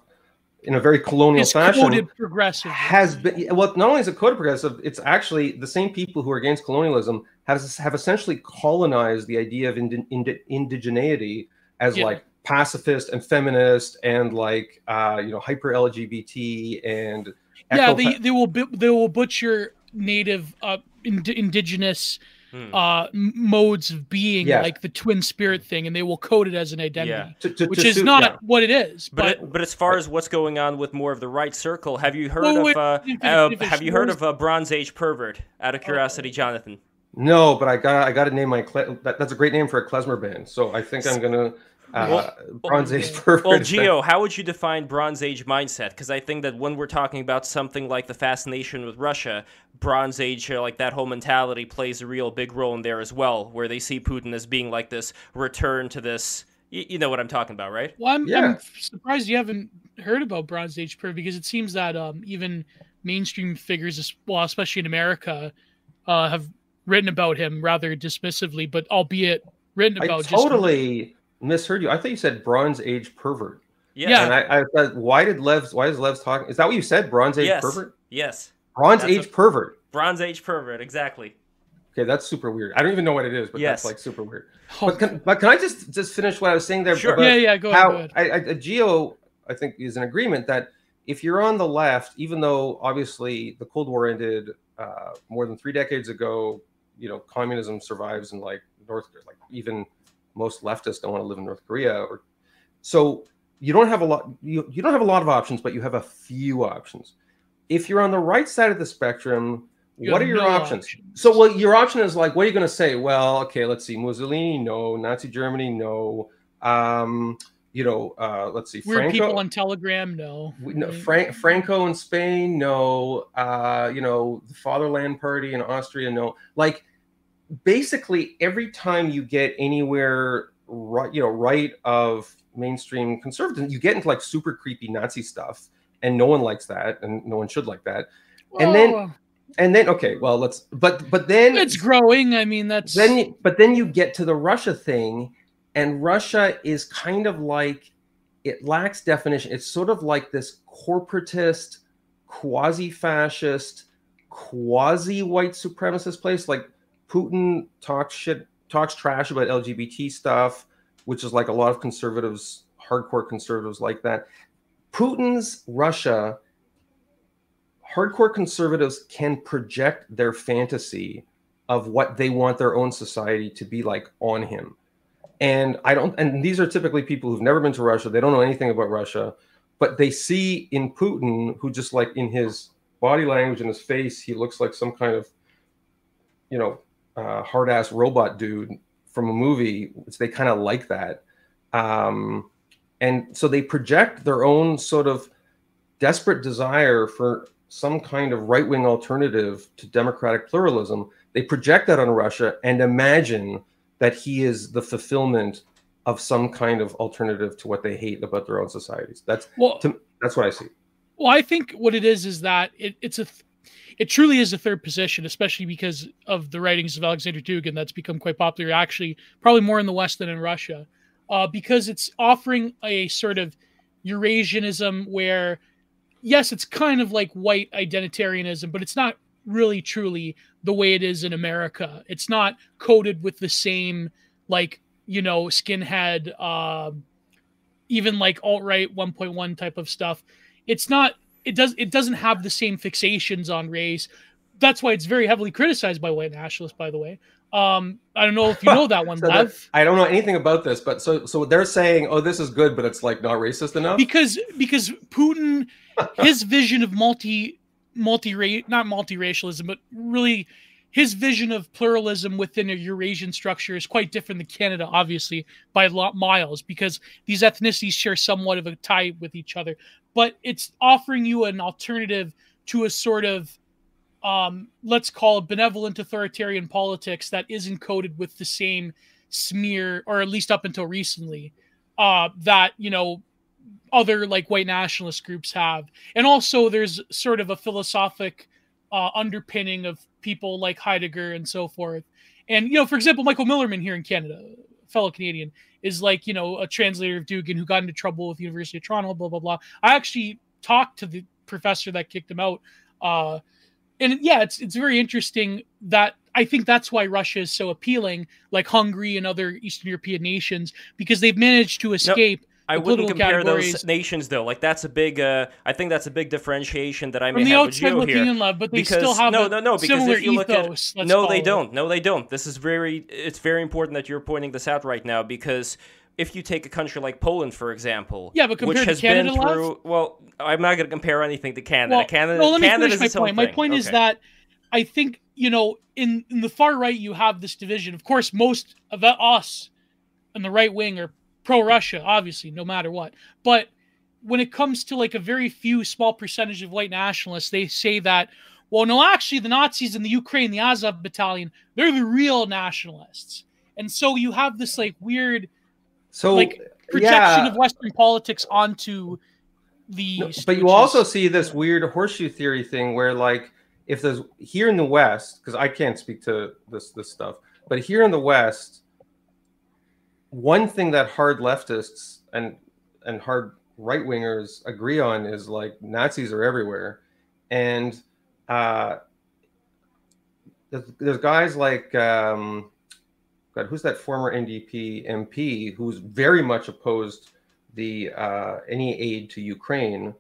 in a very colonial it's fashion, coded progressive. has been. Well, not only is it coded progressive, it's actually the same people who are against colonialism have have essentially colonized the idea of indi- indi- indigeneity as Yeah. like pacifist and feminist and like uh, you know hyper LGBT and yeah, they they will they will butcher native uh ind- indigenous Hmm. uh modes of being Yeah. like the twin spirit thing and they will code it as an identity Yeah. to- to- which to is suit- not yeah. what it is But but, it, but as far as what's going on with more of the right circle, have you heard Well, of wait, uh, finish, uh, finish. have you heard of a Bronze Age pervert? Out of curiosity, Jonathan. No, but I got I got to name my cle- that, that's a great name for a klezmer band. So I think I'm gonna uh, Well- Bronze Age <laughs> pervert. Well, Geo, how would you define Bronze Age mindset? Because I think that when we're talking about something like the fascination with Russia, Bronze Age, like that whole mentality, plays a real big role in there as well, where they see Putin as being like this return to this. You, you know what I'm talking about, right? well I'm, Yeah. I'm surprised you haven't heard about bronze age per because it seems that um even mainstream figures well especially in america uh have written about him rather dismissively but albeit written I about just totally misheard you. I thought you said Bronze Age pervert. Yeah. And I, I thought, why did Lev's why is Lev's talking? Is that what you said? Bronze Age yes. pervert? Yes. Bronze That's Age a- pervert. Bronze Age pervert, exactly. Okay, that's super weird. I don't even know what it is, but Yes. that's like super weird. Oh, But can, but can I just just finish what I was saying there? Sure. about yeah yeah go ahead, how go ahead. I, I, a Geo, I think, is in agreement that if you're on the left, even though obviously the Cold War ended uh, more than three decades ago, you know, communism survives in like North, like even most leftists don't want to live in North Korea, or so you don't have a lot. You you don't have a lot of options, but you have a few options. If you're on the right side of the spectrum, You what are your no options? So, well, your option is like, what are you going to say? Well, okay, let's see. Mussolini, no. Nazi Germany, no. Um, you know, uh, let's see. Weird Franco, people on Telegram, no. we- no, Frank, Franco in Spain, no. Uh, you know, the Fatherland Party in Austria, no. Like, basically, every time you get anywhere, right, you know, right of mainstream conservatism, you get into like super creepy Nazi stuff, and no one likes that, and no one should like that. And then- And then, okay, well, let's. But but then it's growing. I mean, that's then but then you get to the Russia thing, and Russia is kind of like it lacks definition. It's sort of like this corporatist, quasi-fascist, quasi-white supremacist place. Like Putin talks shit, talks trash about LGBT stuff, which is like a lot of conservatives, hardcore conservatives like that. Putin's Russia, hardcore conservatives can project their fantasy of what they want their own society to be like on him. And I don't, and these are typically people who've never been to Russia. They don't know anything about Russia, but they see in Putin, who just like in his body language and his face, he looks like some kind of, you know, uh, hard ass robot dude from a movie. Which they kind of like that. Um, and so they project their own sort of desperate desire for some kind of right wing alternative to democratic pluralism. They project that on Russia and imagine that he is the fulfillment of some kind of alternative to what they hate about their own societies. That's well, to, that's what I see. Well, I think what it is is that it, it's a, it truly is a third position, especially because of the writings of Alexander Dugin that's become quite popular. Actually, probably more in the West than in Russia, uh, because it's offering a sort of Eurasianism where, yes, it's kind of like white identitarianism, but it's not really truly the way it is in America. It's not coded with the same like you know skinhead, uh, even like alt right 1.1 type of stuff it's not it does it doesn't have the same fixations on race that's why it's very heavily criticized by white nationalists by the way. Um i don't know if you know that one <laughs> So Lev, I don't know anything about this, but so so they're saying, oh, this is good, but it's like not racist enough. because because putin his <laughs> vision of multi multi not multiracialism but really his vision of pluralism within a eurasian structure is quite different than canada obviously by a lot miles because these ethnicities share somewhat of a tie with each other but it's offering you an alternative to a sort of um, let's call it benevolent authoritarian politics that is encoded with the same smear, or at least up until recently, uh, that you know other like white nationalist groups have, and also there's sort of a philosophic uh, underpinning of people like Heidegger and so forth, And you know, for example, Michael Millerman here in Canada, fellow Canadian, is like you know a translator of Dugin who got into trouble with the University of Toronto. Blah blah blah. I actually talked to the professor that kicked him out. Uh, and yeah, it's it's very interesting that I think that's why Russia is so appealing, like Hungary and other Eastern European nations, because they've managed to escape. I wouldn't compare those nations though. Like that's a big. Uh, I think that's a big differentiation that I may From the have outside with looking here. In love, but they because, still have no, no, no. Because if you look ethos, at no, they don't. No, they don't. This is very. It's very important that you're pointing this out right now because if you take a country like Poland, for example, yeah, but which has Canada been through. Well, I'm not going to compare anything to Canada. Well, Canada. No, let me Canada finish my point. My point okay. is that I think you know in in the far right you have this division. Of course, most of us on the right wing are pro Russia, obviously, no matter what. But when it comes to like a very few small percentage of white nationalists, they say that, well, no, actually, the Nazis in the Ukraine, the Azov battalion, they're the real nationalists. And so you have this like weird, so like projection yeah. of Western politics onto the. No, but you also see this weird horseshoe theory thing where, like, if there's here in the West, because I can't speak to this this stuff, but here in the West, one thing that hard leftists and and hard right wingers agree on is like Nazis are everywhere, and uh, there's, there's guys like um, God, who's that former NDP MP who's very much opposed the uh, any aid to Ukraine.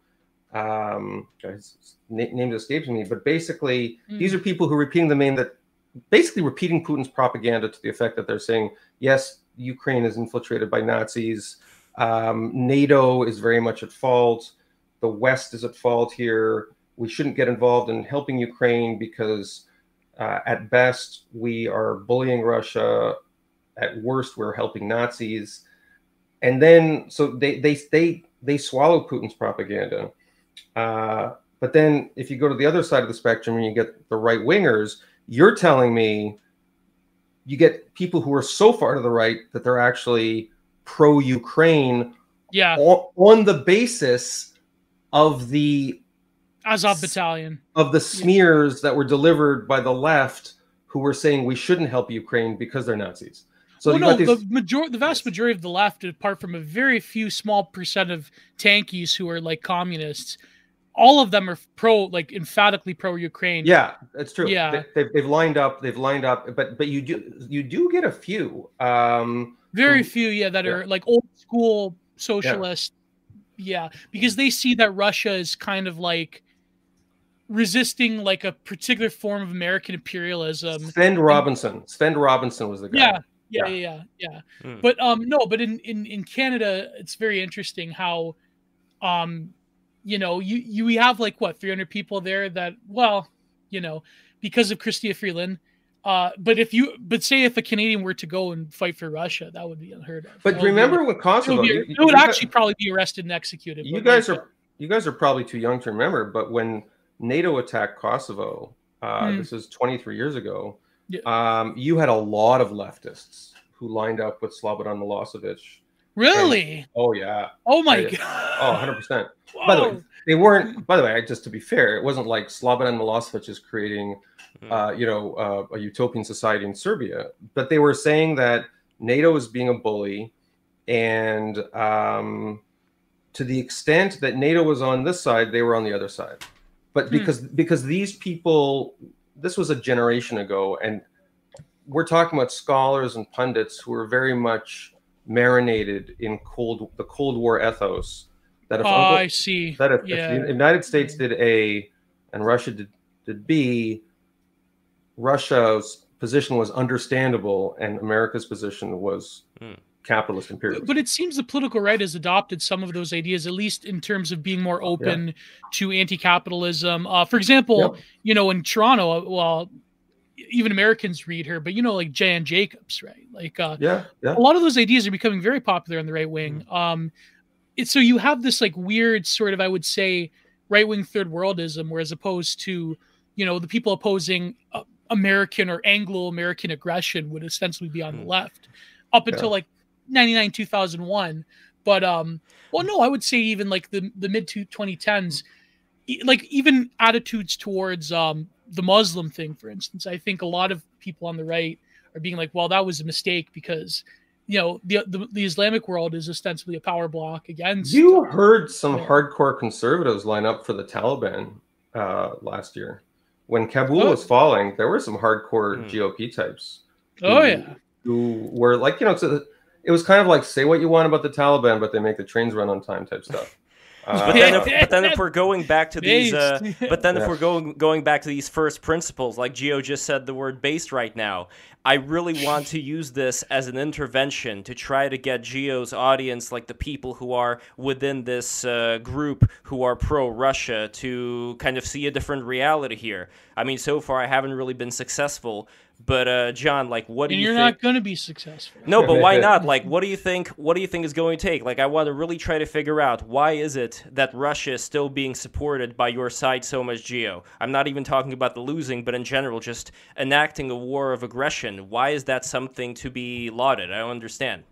Um, his name escapes me, but basically mm. these are people who are repeating the main that basically repeating Putin's propaganda to the effect that they're saying yes, Ukraine is infiltrated by Nazis. Um, NATO is very much at fault. The West is at fault here. We shouldn't get involved in helping Ukraine because, uh, at best, we are bullying Russia. At worst, we're helping Nazis. And then, so they they they they swallow Putin's propaganda. Uh, but then, if you go to the other side of the spectrum and you get the right wingers, you're telling me you get people who are so far to the right that they're actually pro Ukraine. Yeah. On, on, the basis of the Azov battalion of the smears that were delivered by the left who were saying we shouldn't help Ukraine because they're Nazis. So well, no, these... the major, the vast majority of the left, apart from a very few small percent of tankies who are like communists, all of them are pro, like emphatically pro Ukraine. Yeah, that's true. Yeah, they, have they've lined up. They've lined up, but but you do you do get a few. Um, Very who, few, yeah, that yeah. are like old school socialist. Yeah. yeah, because they see that Russia is kind of like resisting like a particular form of American imperialism. Svend Robinson. Svend Robinson was the guy. Yeah, yeah, yeah, yeah. yeah. Hmm. But um, no, but in in in Canada, it's very interesting how um you know, you you we have like what 300 people there that well, you know, because of Chrystia Freeland. Uh, but if you but say if a Canadian were to go and fight for Russia, that would be unheard of. But remember with Kosovo, it would, be, it would actually probably be arrested and executed. You guys are you guys are probably too young to remember, but when NATO attacked Kosovo, uh, mm. this is 23 years ago. Yeah. Um, you had a lot of leftists who lined up with Slobodan Milosevic Really? And, oh yeah. Oh my god. Oh, 100 percent. By the way, they weren't. By the way, just to be fair, it wasn't like Slobodan Milosevic is creating, hmm. uh, you know, uh, a utopian society in Serbia, but they were saying that NATO is being a bully, and um, to the extent that NATO was on this side, they were on the other side. But hmm. because hmm. because these people, this was a generation ago, and we're talking about scholars and pundits who are very much marinated in cold the Cold War ethos. That if oh, Uncle, I see. That if, yeah. if, the United States did A and Russia did, did B, Russia's position was understandable and America's position was hmm. capitalist imperialism. But it seems the political right has adopted some of those ideas, at least in terms of being more open yeah. to anti-capitalism. Uh, for example, yeah. you know, in Toronto, well, even Americans read her, but you know, like Jane Jacobs, right? Like, uh, yeah, yeah. A lot of those ideas are becoming very popular on the right wing. Mm-hmm. Um, it's so you have this like weird sort of, I would say, right wing third worldism, where as opposed to, you know, the people opposing uh, American or Anglo American aggression would essentially be on the mm. left up until yeah. like 99, 2001. But, um, well, no, I would say even like the, the mid 2010s, like even attitudes towards, um, the Muslim thing, for instance. I think a lot of people on the right are being like, well, that was a mistake because you know the, the, the Islamic world is ostensibly a power block against. You heard some Yeah. hardcore conservatives line up for the Taliban uh, last year when Kabul Oh. was falling. There were some hardcore Hmm. GOP types oh who- yeah, who were like, you know, it's a, it was kind of like say what you want about the Taliban, but they make the trains run on time type stuff. Uh, But then, if, <laughs> but then if we're going back to these, uh, <laughs> but then if we're going going back to these first principles, like Geo just said the word based right now, I really want to use this as an intervention to try to get Geo's audience, like the people who are within this uh, group who are pro Russia, to kind of see a different reality here. I mean, so far I haven't really been successful, but uh, John, like, what do you? and you you're think? not going to be successful. No, but why <laughs> not? Like, what do you think? What do you think is going to take? Like, I want to really try to figure out why is it that Russia is still being supported by your side so much, Geo? I'm not even talking about the losing, but in general, just enacting a war of aggression. Why is that something to be lauded? I don't understand.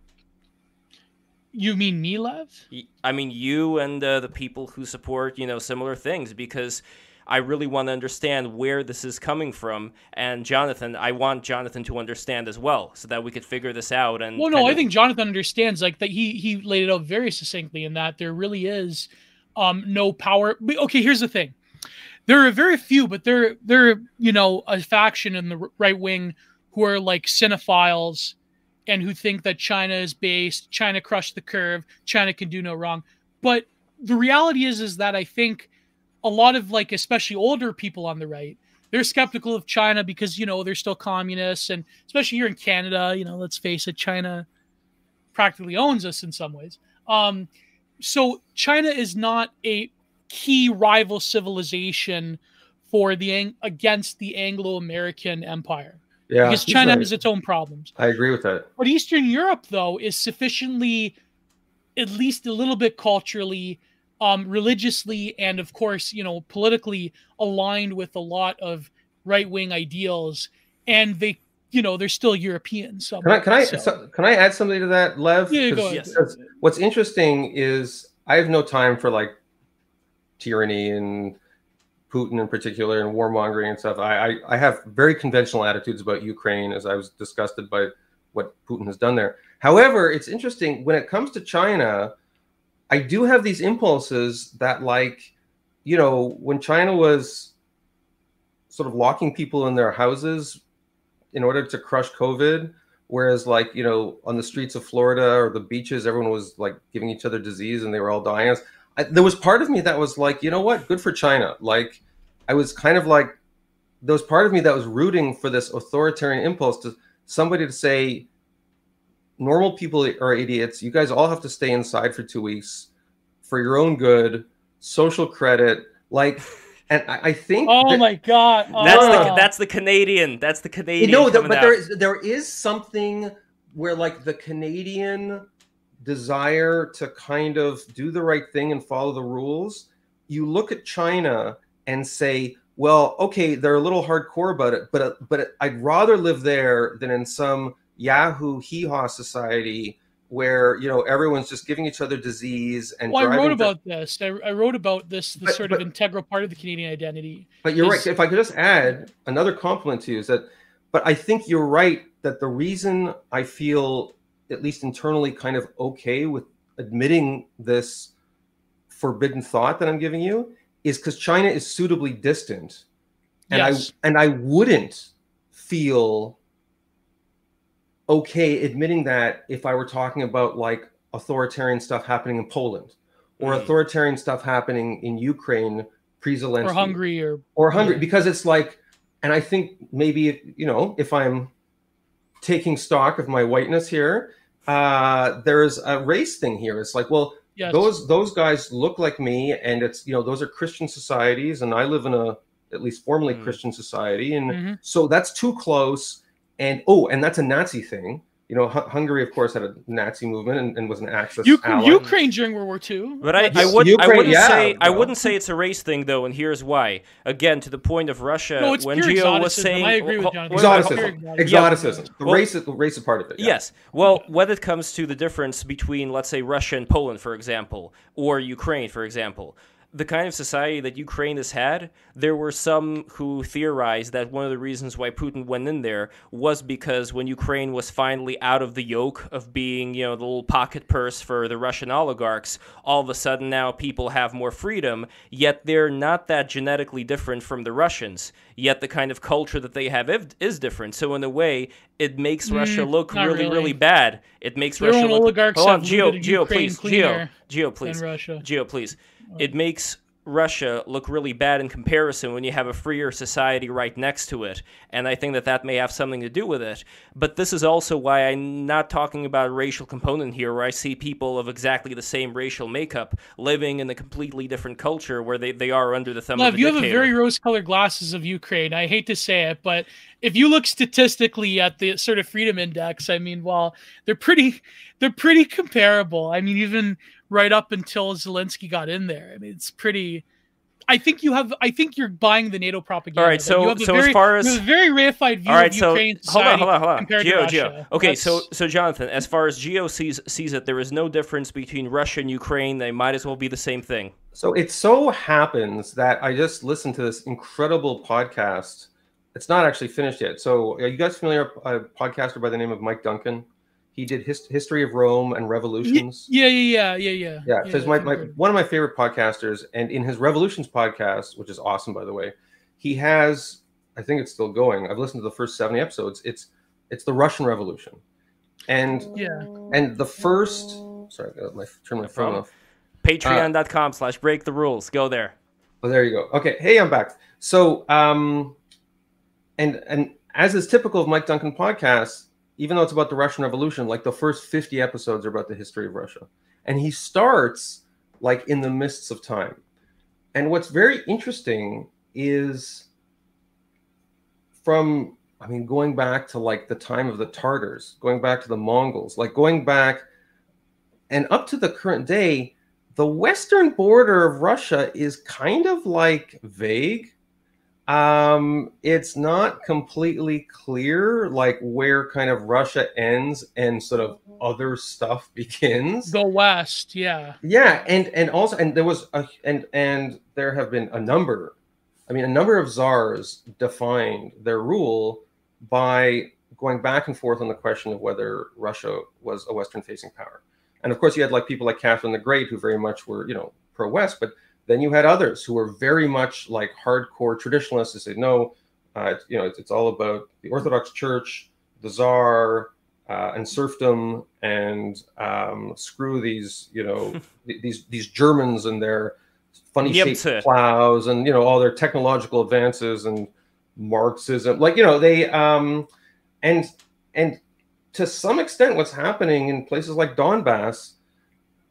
You mean me, Lev? Y- I mean, you and uh, the people who support, you know, similar things, because I really want to understand where this is coming from. And Jonathan, I want Jonathan to understand as well, so that we could figure this out. And Well, no, I of- think Jonathan understands like that. He he laid it out very succinctly in that there really is um no power. but- Okay, here's the thing: there are very few, but there there you know a faction in the right wing who are like Sinophiles and who think that China is based, China crushed the curve, China can do no wrong. But the reality is is that I think a lot of like especially older people on the right they're skeptical of China because you know they're still communists and especially here in Canada, you know, let's face it, China practically owns us in some ways. Um, so China is not a key rival civilization for the against the Anglo-American empire yeah, because China right. has its own problems. I agree with that. But Eastern Europe, though, is sufficiently, at least a little bit culturally, um, religiously, and of course, you know, politically aligned with a lot of right wing ideals. And they, you know, they're still European. So, Can I can I so- can I add something to that, Lev? yeah, go ahead. what's interesting is I have no time for like tyranny and Putin in particular and warmongering and stuff. I, I, I have very conventional attitudes about Ukraine as I was disgusted by what Putin has done there. However, it's interesting when it comes to China, I do have these impulses that like, you know, when China was sort of locking people in their houses in order to crush COVID, whereas like, you know, on the streets of Florida or the beaches, everyone was like giving each other disease and they were all dying. I, there was part of me that was like, you know what, good for China. Like, I was kind of like, there was part of me that was rooting for this authoritarian impulse to somebody to say, normal people are idiots. You guys all have to stay inside for two weeks for your own good, social credit. Like, <laughs> and I, I think. Oh that- my God! That's Oh. the that's the Canadian. That's the Canadian. no, the, coming but out. there is there is something where like the Canadian desire to kind of do the right thing and follow the rules. You look at China and say, well, okay, they're a little hardcore about it, but but I'd rather live there than in some Yahoo hee haw society where you know everyone's just giving each other disease and Well, I wrote about this. I, I wrote about this, the sort but- of integral part of the Canadian identity. But you're is- right. If I could just add another compliment to you is that, but I think you're right that the reason I feel at least internally kind of okay with admitting this forbidden thought that I'm giving you is because China is suitably distant, and Yes. I and I wouldn't feel okay admitting that if I were talking about like authoritarian stuff happening in Poland or Mm. authoritarian stuff happening in Ukraine pre-Zelensky or Hungary or or hungry Yeah. because it's like and i think maybe you know if i'm taking stock of my whiteness here uh there's a race thing here it's like well yes. those those guys look like me and it's you know those are christian societies and i live in a at least formerly Mm. christian society and Mhm. so that's too close and oh and that's a nazi thing you know Hu- hungary of course had a nazi movement and, and was an axis Uk- ally. Ukraine during World War II. But I, I, Let's- would, I Ukraine, wouldn't yeah, say I wouldn't say it's a race thing though, and here's why. Again, to the point of Russia, No, it's when pure Gio was saying, I agree with Ho- Jonathan. wait, wait, Exotic- hold- exoticism Exotic- exoticism the Well- race the race is part of it yeah. Yes. Well, when it comes to the difference between, let's say, Russia and Poland, for example, or Ukraine, for example, the kind of society that Ukraine has had, there were some who theorized that one of the reasons why Putin went in there was because when Ukraine was finally out of the yoke of being, you know, the little pocket purse for the Russian oligarchs, all of a sudden now people have more freedom, yet they're not that genetically different from the Russians. Yet the kind of culture that they have is different. So in a way, it makes mm, Russia look really, really, really, bad. It makes Their Russia look. Oligarchs hold on, Geo, Geo, please, Geo, Geo, please, Geo, please Mm. it makes Russia look really bad in comparison when you have a freer society right next to it. And I think that that may have something to do with it. But this is also why I'm not talking about a racial component here, where I see people of exactly the same racial makeup living in a completely different culture where they, they are under the thumb Lev, of you dictator. You have a very rose colored glasses of Ukraine. I hate to say it, but if you look statistically at the sort of freedom index, I mean, well, they're pretty <laughs> they're pretty comparable. I mean, even right up until Zelensky got in there. I mean, it's pretty. I think you have. I think you're buying the NATO propaganda. All right, so so very, as far as a very reified view all right, of so, Ukraine society hold on, hold on, hold on. Geo, to Geo. Okay, That's... so so Jonathan, as far as Geo sees sees it, there is no difference between Russia and Ukraine. They might as well be the same thing. So it so happens that I just listened to this incredible podcast. It's not actually finished yet. So are you guys familiar with a podcaster by the name of Mike Duncan? He did his, history of Rome and revolutions. Yeah, yeah, yeah, yeah, yeah. Yeah, yeah my, my one of my favorite podcasters, and in his revolutions podcast, which is awesome by the way, he has I think it's still going. I've listened to the first seventy episodes. It's it's the Russian Revolution, and yeah, and the first. Sorry, I got my turn my phone off. Patreon.com slash break the rules. Go there. Oh, there you go. Okay. Hey, I'm back. So, um, and and as is typical of Mike Duncan podcasts, even though it's about the Russian Revolution, like the first 50 episodes are about the history of Russia. And he starts like in the mists of time. And what's very interesting is from, I mean, going back to like the time of the Tartars, going back to the Mongols, like going back and up to the current day, the western border of Russia is kind of like vague um, it's not completely clear, like where kind of Russia ends and sort of other stuff <laughs> begins. The West, yeah, yeah, and and also, and there was a and and there have been a number. I mean, a number of czars defined their rule by going back and forth on the question of whether Russia was a Western-facing power. And of course, you had like people like Catherine the Great, who very much were, you know, pro-West, but then you had others who were very much like hardcore traditionalists who said, no, uh, you know, it's, it's, all about the Orthodox Church, the Czar, uh, and serfdom, and um, screw these, you know, <laughs> these these Germans and their funny shaped plows, and you know all their technological advances and Marxism. Like you know they um, and and to some extent, what's happening in places like Donbass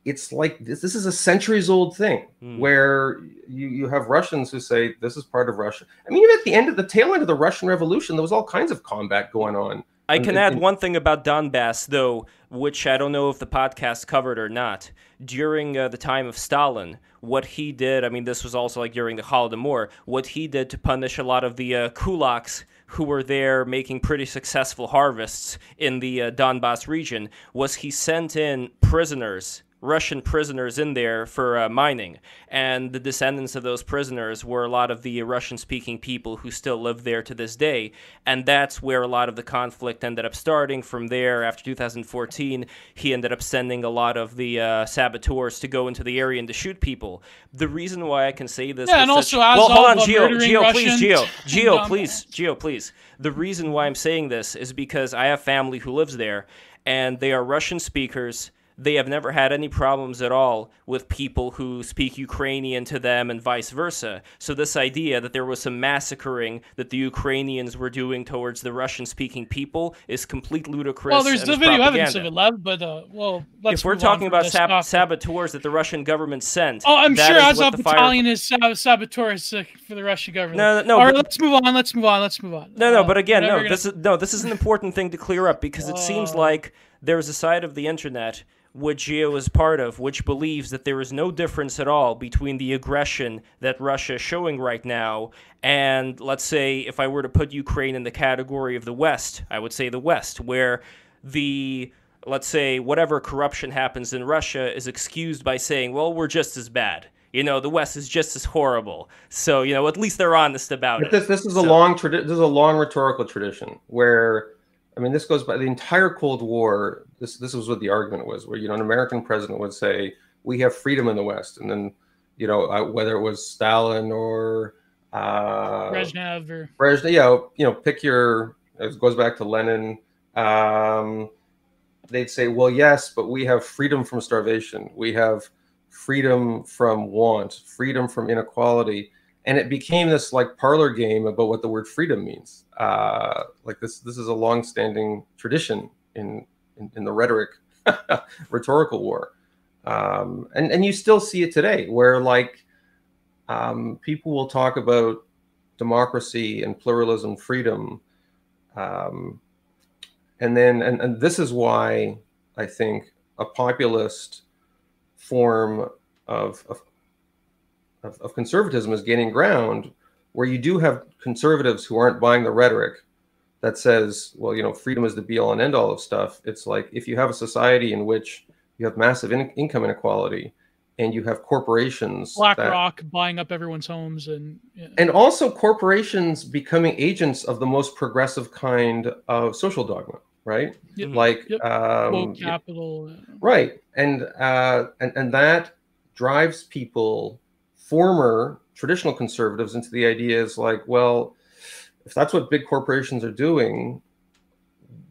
it's like this, this is a centuries old thing mm. where you, you have Russians who say this is part of Russia. I mean, even at the end of the tail end of the Russian Revolution, there was all kinds of combat going on. I can add one thing about Donbass, though, which I don't know if the podcast covered or not. During uh, the time of Stalin, what he did, I mean, this was also like during the Holodomor, what he did to punish a lot of the uh, kulaks who were there making pretty successful harvests in the uh, Donbass region was he sent in prisoners Russian prisoners in there for uh, mining. And the descendants of those prisoners were a lot of the Russian speaking people who still live there to this day. And that's where a lot of the conflict ended up starting. From there, after 2014, he ended up sending a lot of the uh, saboteurs to go into the area and to shoot people. The reason why I can say this. Yeah, and also as well, hold on, Geo, Geo, please, Geo, Geo, please, Geo, please. The reason why I'm saying this is because I have family who lives there, and they are Russian speakers they have never had any problems at all with people who speak Ukrainian to them and vice versa. So this idea that there was some massacring that the Ukrainians were doing towards the Russian-speaking people is complete ludicrous. Well, there's no video evidence of it, Lev, but uh, well, if we're talking about sab- saboteurs that the Russian government sent, oh, I'm sure Azov Battalion is sab- saboteurs uh, for the Russian government. No, no, no. All right, but... let's move on. Let's move on. Let's move on. No, no, uh, but again, no. Gonna... This is no. This is an important thing to clear up because it seems uh. like there's a side of the internet which Geo is part of, which believes that there is no difference at all between the aggression that Russia is showing right now and, let's say, if I were to put Ukraine in the category of the West, I would say the West, where the let's say whatever corruption happens in Russia is excused by saying, well, we're just as bad. you know, the West is just as horrible. So, you know, at least they're honest about But it. this this is a long tradi- this is a long rhetorical tradition where I mean this goes by the entire Cold War. This this was what the argument was, where you know an American president would say we have freedom in the West, and then you know uh, whether it was Stalin or uh, Brezhnev or Brezhnev, yeah, you know, pick your. It goes back to Lenin. Um, they'd say, "Well, yes, but we have freedom from starvation. We have freedom from want, freedom from inequality." And it became this like parlor game about what the word freedom means. Uh, like this, this is a long-standing tradition in in, in the rhetoric, <laughs> rhetorical war, um, and and you still see it today, where like um, people will talk about democracy and pluralism, freedom, um, and then and, and this is why I think a populist form of, of of of conservatism is gaining ground, where you do have conservatives who aren't buying the rhetoric that says, well, you know, freedom is the be all and end all of stuff. It's like if you have a society in which you have massive in- income inequality and you have corporations that- BlackRock buying up everyone's homes and yeah. and also corporations becoming agents of the most progressive kind of social dogma right Yep. like Yep. um, woke capital. right and uh and, and that drives people former traditional conservatives into the ideas like well if that's what big corporations are doing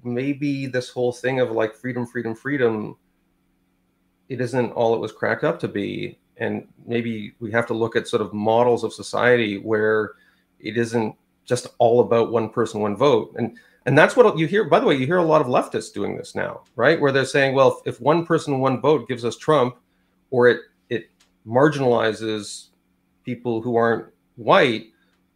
maybe this whole thing of like freedom freedom freedom it isn't all it was cracked up to be. And maybe we have to look at sort of models of society where it isn't just all about one person one vote. And and that's what you hear by the way you hear a lot of leftists doing this now right? Where they're saying well if one person one vote gives us trump or it it marginalizes people who aren't white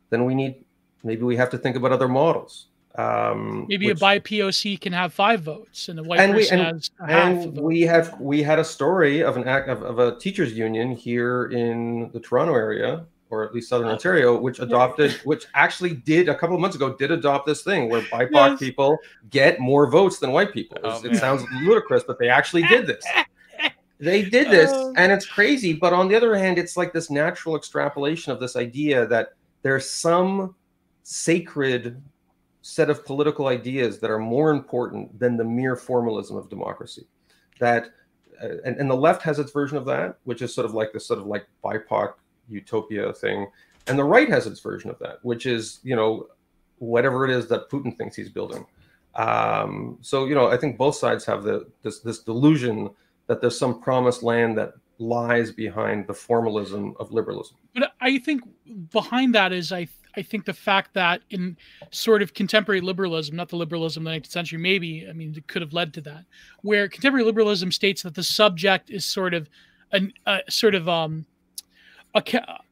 then we need maybe we have to think about other models um Maybe which- a bi POC can have five votes and a white And we- person and- has a half. a and vote. we have we had a story of an act of, of a teachers union here in the Toronto area or at least southern Ontario which adopted which actually did a couple of months ago did adopt this thing where BIPOC Yes. people get more votes than white people. Oh, it sounds ludicrous but they actually did this. <laughs> They did this Oh. and it's crazy but on the other hand it's like this natural extrapolation of this idea that there's some sacred set of political ideas that are more important than the mere formalism of democracy. That uh, and, and the left has its version of that, which is sort of like this sort of like BIPOC utopia thing, and the right has its version of that, which is you know whatever it is that Putin thinks he's building. Um, so you know, I think both sides have the this this delusion that there's some promised land that lies behind the formalism of liberalism. But I think behind that is I I think the fact that in sort of contemporary liberalism, not the liberalism of the 19th century, maybe I mean it could have led to that, where contemporary liberalism states that the subject is sort of an a sort of um a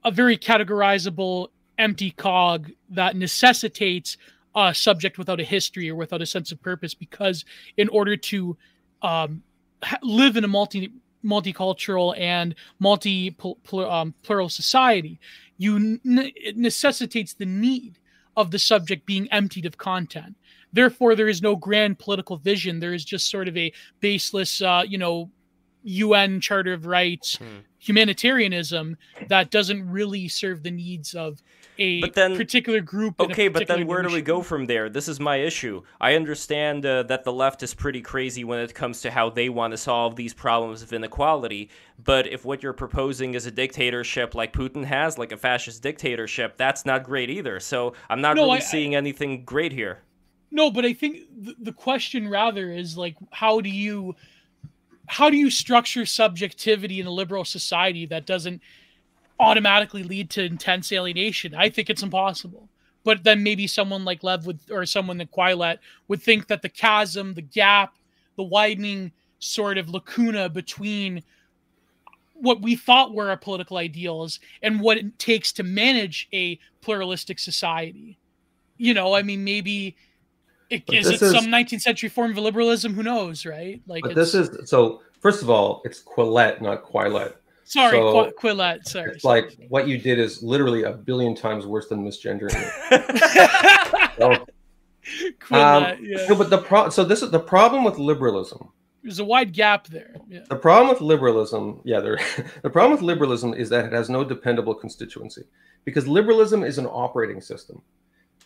a very categorizable empty cog that necessitates a subject without a history or without a sense of purpose because in order to um, live in a multi multicultural and multi um, plural society, you it necessitates the need of the subject being emptied of content. Therefore, there is no grand political vision. There is just sort of a baseless, uh, you know, UN Charter of Rights, Hmm. humanitarianism that doesn't really serve the needs of a But then- particular group. Okay, but then where do we go from there? This is my issue. I understand uh, that the left is pretty crazy when it comes to how they want to solve these problems of inequality. But if what you're proposing is a dictatorship like Putin has, like a fascist dictatorship, that's not great either. So I'm not No, really I- seeing anything great here. No, but I think the, the question rather is like, how do you, how do you structure subjectivity in a liberal society that doesn't automatically lead to intense alienation? I think it's impossible. But then maybe someone like Lev would, or someone like Quilet would think that the chasm, the gap, the widening sort of lacuna between what we thought were our political ideals and what it takes to manage a pluralistic society. You know, I mean, maybe it, is it some 19th century form of liberalism? Who knows, right? Like, this is so. First of all, it's Quillette, not Quilet. Sorry, so Qu- Quillette. Sorry, It's sorry. like what you did is literally a billion times worse than misgendering. <laughs> So, Quillette, um, yeah. no, but the pro- so this is the problem with liberalism there's a wide gap there. Yeah. The problem with liberalism, yeah, there, <laughs> the problem with liberalism is that it has no dependable constituency because liberalism is an operating system.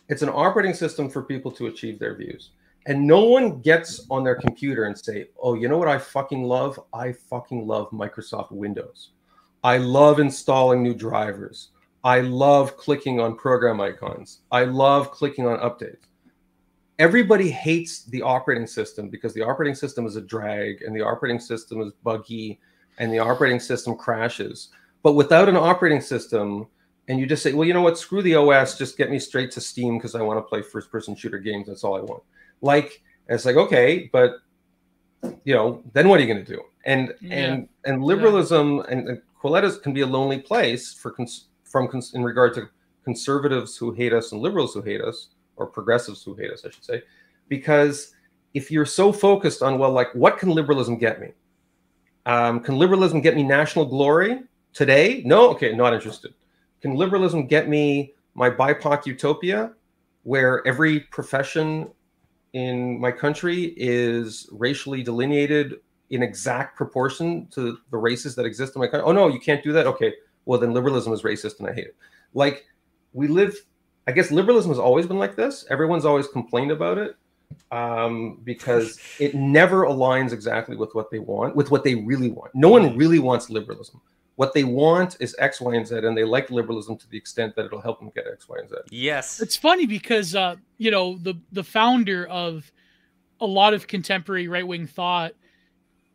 It's an operating system for people to achieve their views. And no one gets on their computer and say, "Oh, you know what I fucking love? I fucking love Microsoft Windows. I love installing new drivers. I love clicking on program icons. I love clicking on updates." Everybody hates the operating system because the operating system is a drag and the operating system is buggy and the operating system crashes. But without an operating system, and you just say, well, you know what, screw the OS, just get me straight to Steam because I want to play first person shooter games. That's all I want. Like, it's like, okay, but you know, then what are you going to do? And yeah. and and liberalism yeah. and, and Quillette's can be a lonely place for cons- from cons- in regard to conservatives who hate us and liberals who hate us, or progressives who hate us, I should say, because if you're so focused on well, like, what can liberalism get me? Um, can liberalism get me national glory today? No, okay, not interested. Can liberalism get me my BIPOC utopia, where every profession in my country is racially delineated in exact proportion to the races that exist in my country? Oh no, you can't do that. Okay, well then liberalism is racist and I hate it. Like we live, I guess liberalism has always been like this. Everyone's always complained about it um, because it never aligns exactly with what they want, with what they really want. No one really wants liberalism. What they want is X, Y, and Z, and they like liberalism to the extent that it'll help them get X, Y, and Z. Yes, it's funny because uh, you know the the founder of a lot of contemporary right wing thought,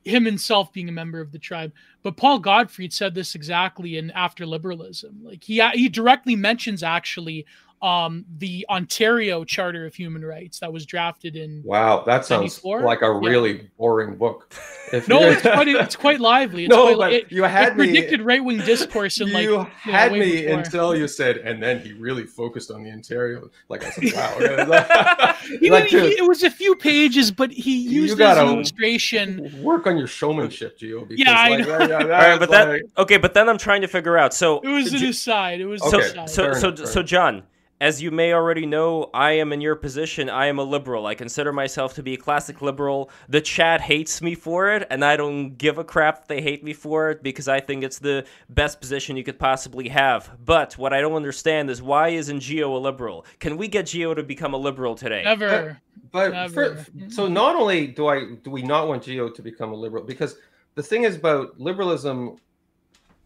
him himself being a member of the tribe, but Paul Gottfried said this exactly in After Liberalism. Like he he directly mentions actually um, the Ontario Charter of Human Rights that was drafted in. Wow, that sounds like a really yeah. boring book. If no, it's quite it's quite lively. It's <laughs> no, quite, but it, you had it me predicted right wing discourse and you like you had know, me before. until you said, and then he really focused on the Ontario. Like I said, <laughs> wow. he, <laughs> like he, it was a few pages, but he used you gotta illustration. Work on your showmanship, Gio. Yeah, I like, know. Yeah, All right, but like... that okay, but then I'm trying to figure out. So it was an aside. It was okay, so so so, so John as you may already know, I am in your position. I am a liberal. I consider myself to be a classic liberal. The chat hates me for it, and I don't give a crap if they hate me for it because I think it's the best position you could possibly have. But what I don't understand is why isn't Geo a liberal? Can we get Geo to become a liberal today? Never. But, but For, so not only do I do we not want Geo to become a liberal because the thing is about liberalism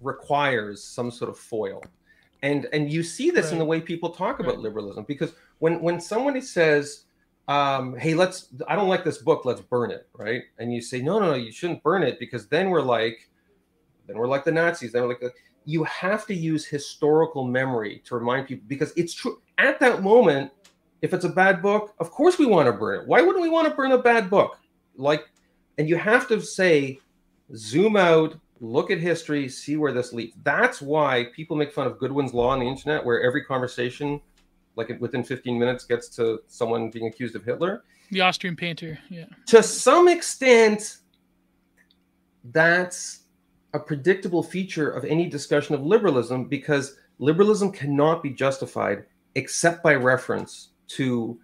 requires some sort of foil and and you see this right. in the way people talk about right. liberalism because when when somebody says um, hey let's i don't like this book let's burn it right and you say no no no you shouldn't burn it because then we're like then we're like the nazis then we're like you have to use historical memory to remind people because it's true at that moment if it's a bad book of course we want to burn it why wouldn't we want to burn a bad book like and you have to say zoom out look at history, see where this leads. That's why people make fun of Godwin's Law on the internet, where every conversation, like within 15 minutes, gets to someone being accused of Hitler. The Austrian painter, yeah. To some extent, that's a predictable feature of any discussion of liberalism because liberalism cannot be justified except by reference to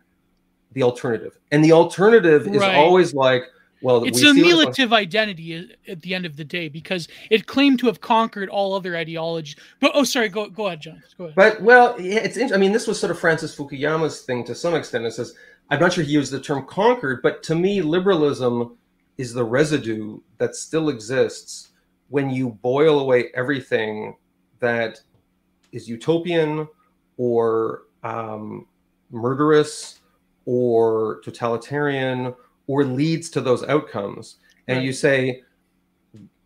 the alternative. And the alternative is right. always like, well, it's we a relative identity at the end of the day because it claimed to have conquered all other ideologies. But oh, sorry, go go ahead, John. Go ahead. But well, it's I mean, this was sort of Francis Fukuyama's thing to some extent. It says I'm not sure he used the term conquered, but to me, liberalism is the residue that still exists when you boil away everything that is utopian or um, murderous or totalitarian or leads to those outcomes. And right. you say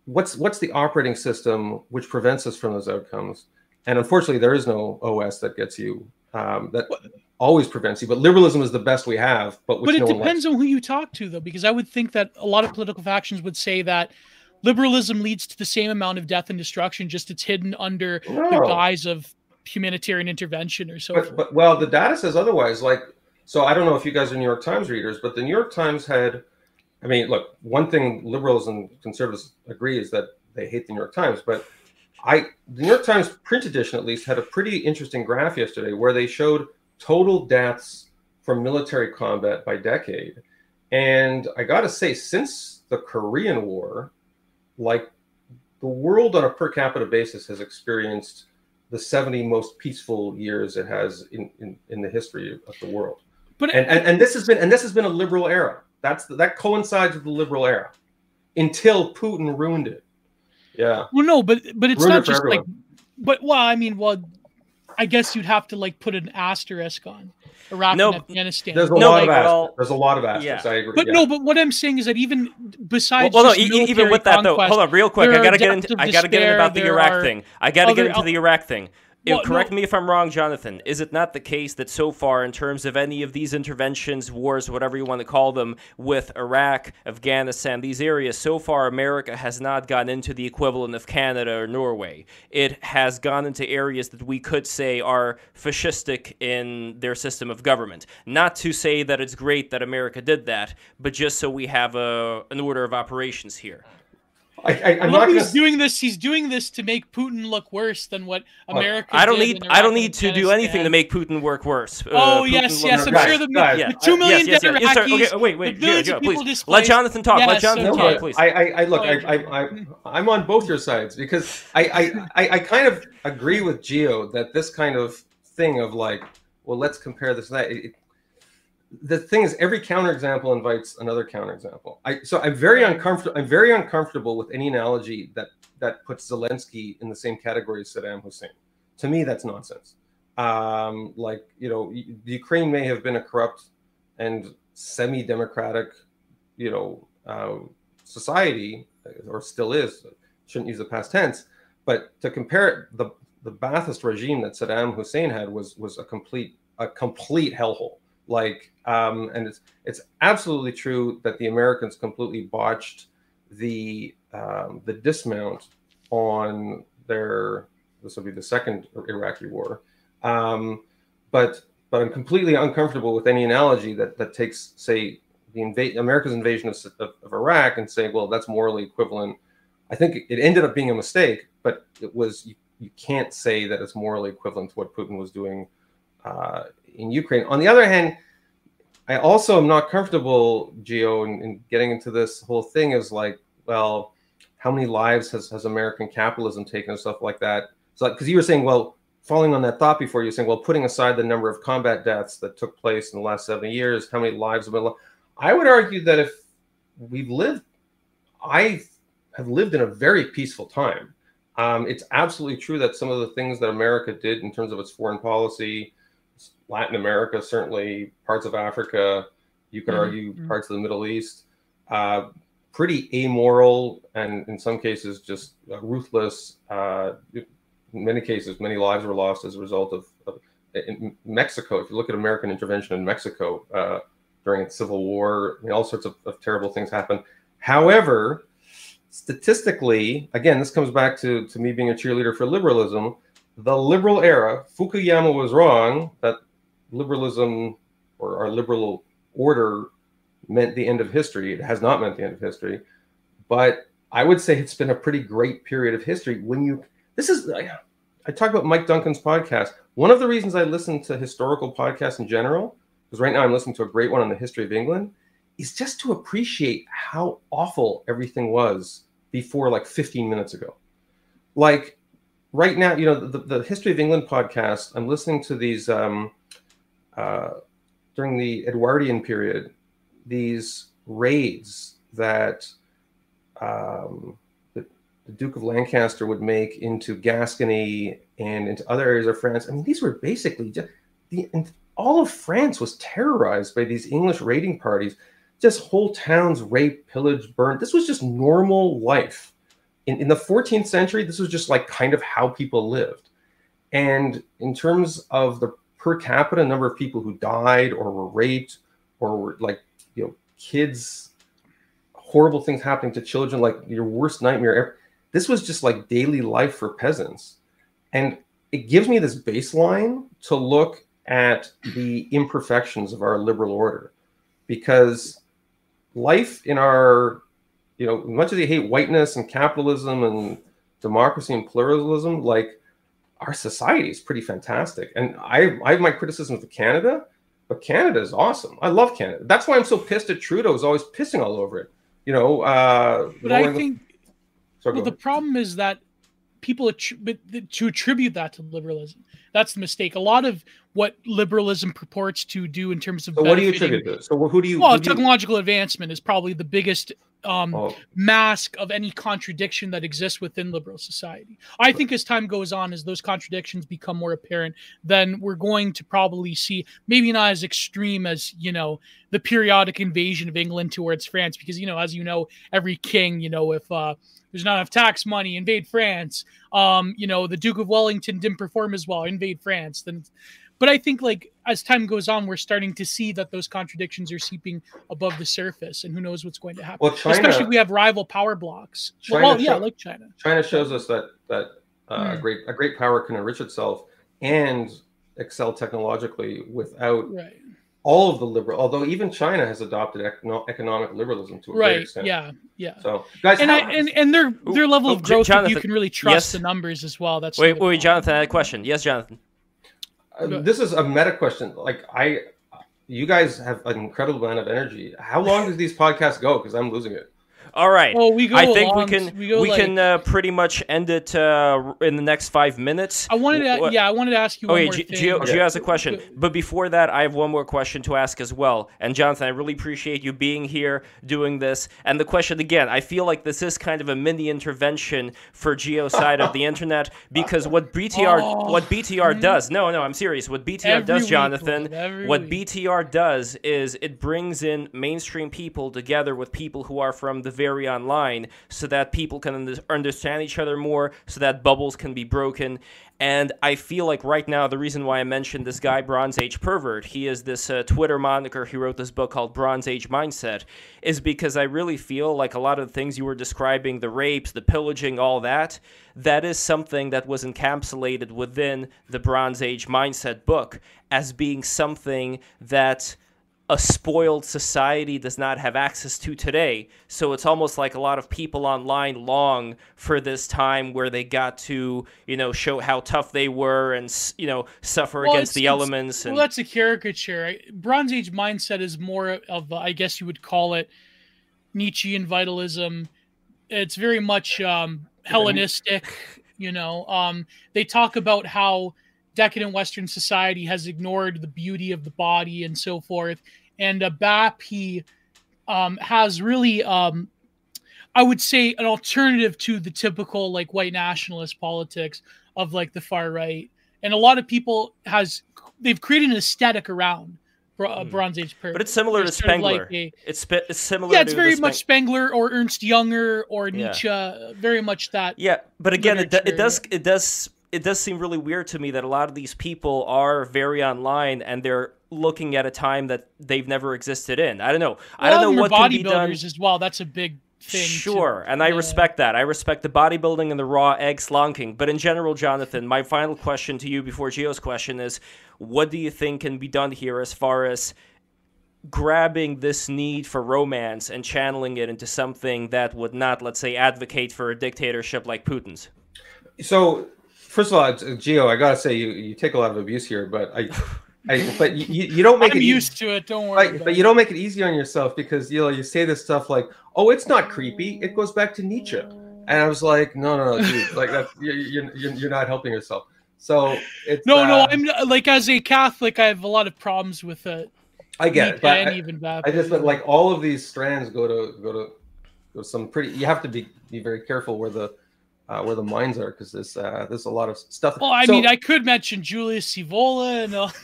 what's what's the operating system which prevents us from those outcomes? And unfortunately there is no os that gets you um, that always prevents you but liberalism is the best we have but but it no depends on who you talk to though because i would think that a lot of political factions would say that liberalism leads to the same amount of death and destruction just it's hidden under no. the guise of humanitarian intervention or so but, but well the data says otherwise like so I don't know if you guys are New York Times readers, but the New York Times had, I mean, look, one thing liberals and conservatives agree is that they hate the New York Times, but I, the New York Times print edition at least had a pretty interesting graph yesterday where they showed total deaths from military combat by decade. And I got to say, since the Korean War, like the world on a per capita basis has experienced the 70 most peaceful years it has in, in, in the history of the world. But and, and, and this has been and this has been a liberal era. That's that coincides with the liberal era until Putin ruined it. Yeah. Well, no, but but it's ruined not it just like, but well, I mean, well, I guess you'd have to like put an asterisk on Iraq no, and Afghanistan. There's a no, lot of asterisks. there's a lot of asterisks. Yeah. I agree. But yeah. no, but what I'm saying is that even besides, well, well no, even with that though, hold on, real quick. I gotta get into I gotta get in about the Iraq thing. I gotta get into the Iraq thing. Well, correct no. me if I'm wrong, Jonathan. Is it not the case that so far, in terms of any of these interventions, wars, whatever you want to call them, with Iraq, Afghanistan, these areas, so far America has not gone into the equivalent of Canada or Norway. It has gone into areas that we could say are fascistic in their system of government. Not to say that it's great that America did that, but just so we have a, an order of operations here. I, I, am not he's gonna... doing this. He's doing this to make Putin look worse than what America. I don't need. I don't need to do anything to make Putin work worse. Uh, oh Putin yes, yes. I'm guys, sure the, guys, the two million yes, yes, yes, Iraqis. Okay, wait, wait, Gio, Gio, please let Jonathan talk. Yes, let Jonathan okay. talk, please. I, I, I look. I, I, I, am on both your sides because I, I, I, kind of agree with Geo that this kind of thing of like, well, let's compare this and that. It, the thing is every counterexample invites another counterexample. I so I'm very uncomfortable. I'm very uncomfortable with any analogy that that puts Zelensky in the same category as Saddam Hussein. To me, that's nonsense. Um, like you know, the Ukraine may have been a corrupt and semi-democratic, you know, uh, society, or still is. Shouldn't use the past tense, but to compare it, the the Ba'athist regime that Saddam Hussein had was was a complete a complete hellhole like um, and it's it's absolutely true that the Americans completely botched the um, the dismount on their this will be the second Iraqi war, um, but but I'm completely uncomfortable with any analogy that that takes say the inva- America's invasion of, of, of Iraq and say well that's morally equivalent. I think it ended up being a mistake, but it was you, you can't say that it's morally equivalent to what Putin was doing uh, in Ukraine. On the other hand, I also am not comfortable, Gio, in, in getting into this whole thing is like, well, how many lives has, has American capitalism taken and stuff like that? So, because you were saying, well, following on that thought before, you were saying, well, putting aside the number of combat deaths that took place in the last 70 years, how many lives have been lost? I would argue that if we've lived, I have lived in a very peaceful time. Um, it's absolutely true that some of the things that America did in terms of its foreign policy, Latin America, certainly parts of Africa, you could mm-hmm. argue mm-hmm. parts of the Middle East, uh, pretty amoral and in some cases just uh, ruthless. Uh, in many cases, many lives were lost as a result of, of in Mexico. If you look at American intervention in Mexico uh, during the Civil War, I mean, all sorts of, of terrible things happened. However, statistically, again, this comes back to, to me being a cheerleader for liberalism the liberal era, Fukuyama was wrong that liberalism or our liberal order meant the end of history. It has not meant the end of history, but I would say it's been a pretty great period of history. When you, this is, I, I talk about Mike Duncan's podcast. One of the reasons I listen to historical podcasts in general, because right now I'm listening to a great one on the history of England, is just to appreciate how awful everything was before like 15 minutes ago. Like right now, you know, the, the History of England podcast, I'm listening to these um, uh, during the Edwardian period, these raids that um, the, the, Duke of Lancaster would make into Gascony and into other areas of France. I mean, these were basically just the all of France was terrorized by these English raiding parties. Just whole towns raped, pillaged, burned. This was just normal life in, in the 14th century, this was just like kind of how people lived. And in terms of the per capita number of people who died or were raped or were like, you know, kids, horrible things happening to children, like your worst nightmare ever. This was just like daily life for peasants. And it gives me this baseline to look at the imperfections of our liberal order because life in our you know, much as they hate whiteness and capitalism and democracy and pluralism, like our society is pretty fantastic. And I, I have my criticisms of Canada, but Canada is awesome. I love Canada. That's why I'm so pissed at Trudeau. Is always pissing all over it. You know. Uh, but I lowering the- think Sorry, well, the problem is that people attri- to attribute that to liberalism. That's the mistake. A lot of what liberalism purports to do in terms of So what do you attribute to? So who do you? Well, do you- technological advancement is probably the biggest um, oh, mask of any contradiction that exists within liberal society. I think as time goes on, as those contradictions become more apparent, then we're going to probably see maybe not as extreme as you know the periodic invasion of England towards France, because you know, as you know, every king, you know, if uh, there's not enough tax money, invade France. Um, you know, the Duke of Wellington didn't perform as well, invade France. Then, but I think like as time goes on, we're starting to see that those contradictions are seeping above the surface, and who knows what's going to happen. well, China. Especially if we have rival power blocks. China well, yeah, show- like China. China shows us that that uh, a Hmm. great a great power can enrich itself and excel technologically without Right. all of the liberal. Although even China has adopted econo- economic liberalism to a great Right. extent. Yeah. Yeah. So, guys, And, how- I, and and their their level oh, of growth, if you can really trust yes? the numbers as well. That's Wait, wait, problem. Jonathan, I had a question. Yes, Jonathan. Uh, this is a meta question. Like I, you guys have an incredible amount of energy. How long does these podcasts go? Because I'm losing it. All right. Well, we go. I think we can we, go like- can uh, pretty much end it uh, in the next five minutes. I wanted to. What- Yeah, I wanted to ask you one Okay, more G-. Gio, Okay. Gio has a question, but before that, I have one more question to ask as well. And Jonathan, I really appreciate you being here doing this. And the question again, I feel like this is kind of a mini intervention for Gio's side of the internet <laughs> because what BTR Oh, what BTR mm. does, no, no, I'm serious. What BTR Every does, week, Jonathan, what week. BTR does is it brings in mainstream people together with people who are from the very online, so that people can under- understand each other more, so that bubbles can be broken. And I feel like right now, the reason why I mentioned this guy, Bronze Age Pervert, he is this uh, Twitter moniker. He wrote this book called Bronze Age Mindset, is because I really feel like a lot of the things you were describing the rapes, the pillaging, all that that is something that was encapsulated within the Bronze Age Mindset book as being something that a spoiled society does not have access to today. So it's almost like a lot of people online long for this time where they got to, you know, show how tough they were and, you know, suffer Well, against the elements. And Well, that's a caricature. Bronze Age mindset is more of, I guess you would call it Nietzschean vitalism. It's very much um, Hellenistic. You know, um, they talk about how decadent Western society has ignored the beauty of the body and so forth. And uh, BAP he um, has really, um, I would say, an alternative to the typical like white nationalist politics of like the far right and a lot of people has they've created an aesthetic around Bro- uh, Hmm. Bronze Age period. but it's similar to It's of Spengler. like a- it's, spe- it's similar yeah, it's to very much Speng- Spengler or Ernst Jünger or Yeah. Nietzsche. uh, Very much that. Yeah, but again, it, do- it does it does it does seem really weird to me that a lot of these people are very online and they're looking at a time that they've never existed in. I don't know. I A lot don't know what can be done. as well. That's a big thing. too. Sure, and I Yeah. respect that. I respect the bodybuilding and the raw egg slunking. But in general, Jonathan, my final question to you before Geo's question is what do you think can be done here as far as grabbing this need for romance and channeling it into something that would not, let's say, advocate for a dictatorship like Putin's? So, first of all, Geo, I gotta say you, you take a lot of abuse here, but I, I but you, you don't make I'm it easy- used to it. Don't worry. But you don't make it easy on yourself because you know you say this stuff like, "Oh, it's not creepy. It goes back to Nietzsche," and I was like, "No, no, no, dude. <laughs> like that's you're, you're you're not helping yourself." So it's No, no. uh, I'm like as a Catholic, I have a lot of problems with it. I get it, but I, even I just but like all of these strands go to go to go to some pretty. You have to be be very careful where the uh, where the mines are because there's uh, there's a lot of stuff. Well, I So- mean, I could mention Julius Evola and all. <laughs>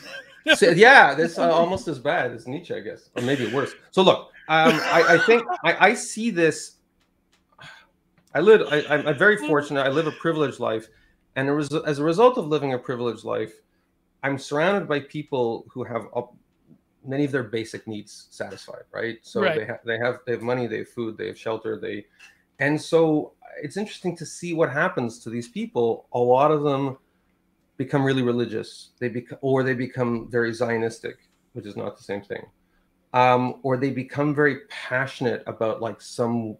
So, yeah, that's uh, almost as bad as Nietzsche, I guess, or maybe worse. So look, um, I, I think I, I see this. I live. I, I'm I'm very fortunate. I live a privileged life, and as a, as a result of living a privileged life, I'm surrounded by people who have up, many of their basic needs satisfied. Right. So Right. they have they have they have money, they have food, they have shelter, they, and so it's interesting to see what happens to these people. A lot of them become really religious. They become, or they become very Zionistic, which is not the same thing. Um, or they become very passionate about like some,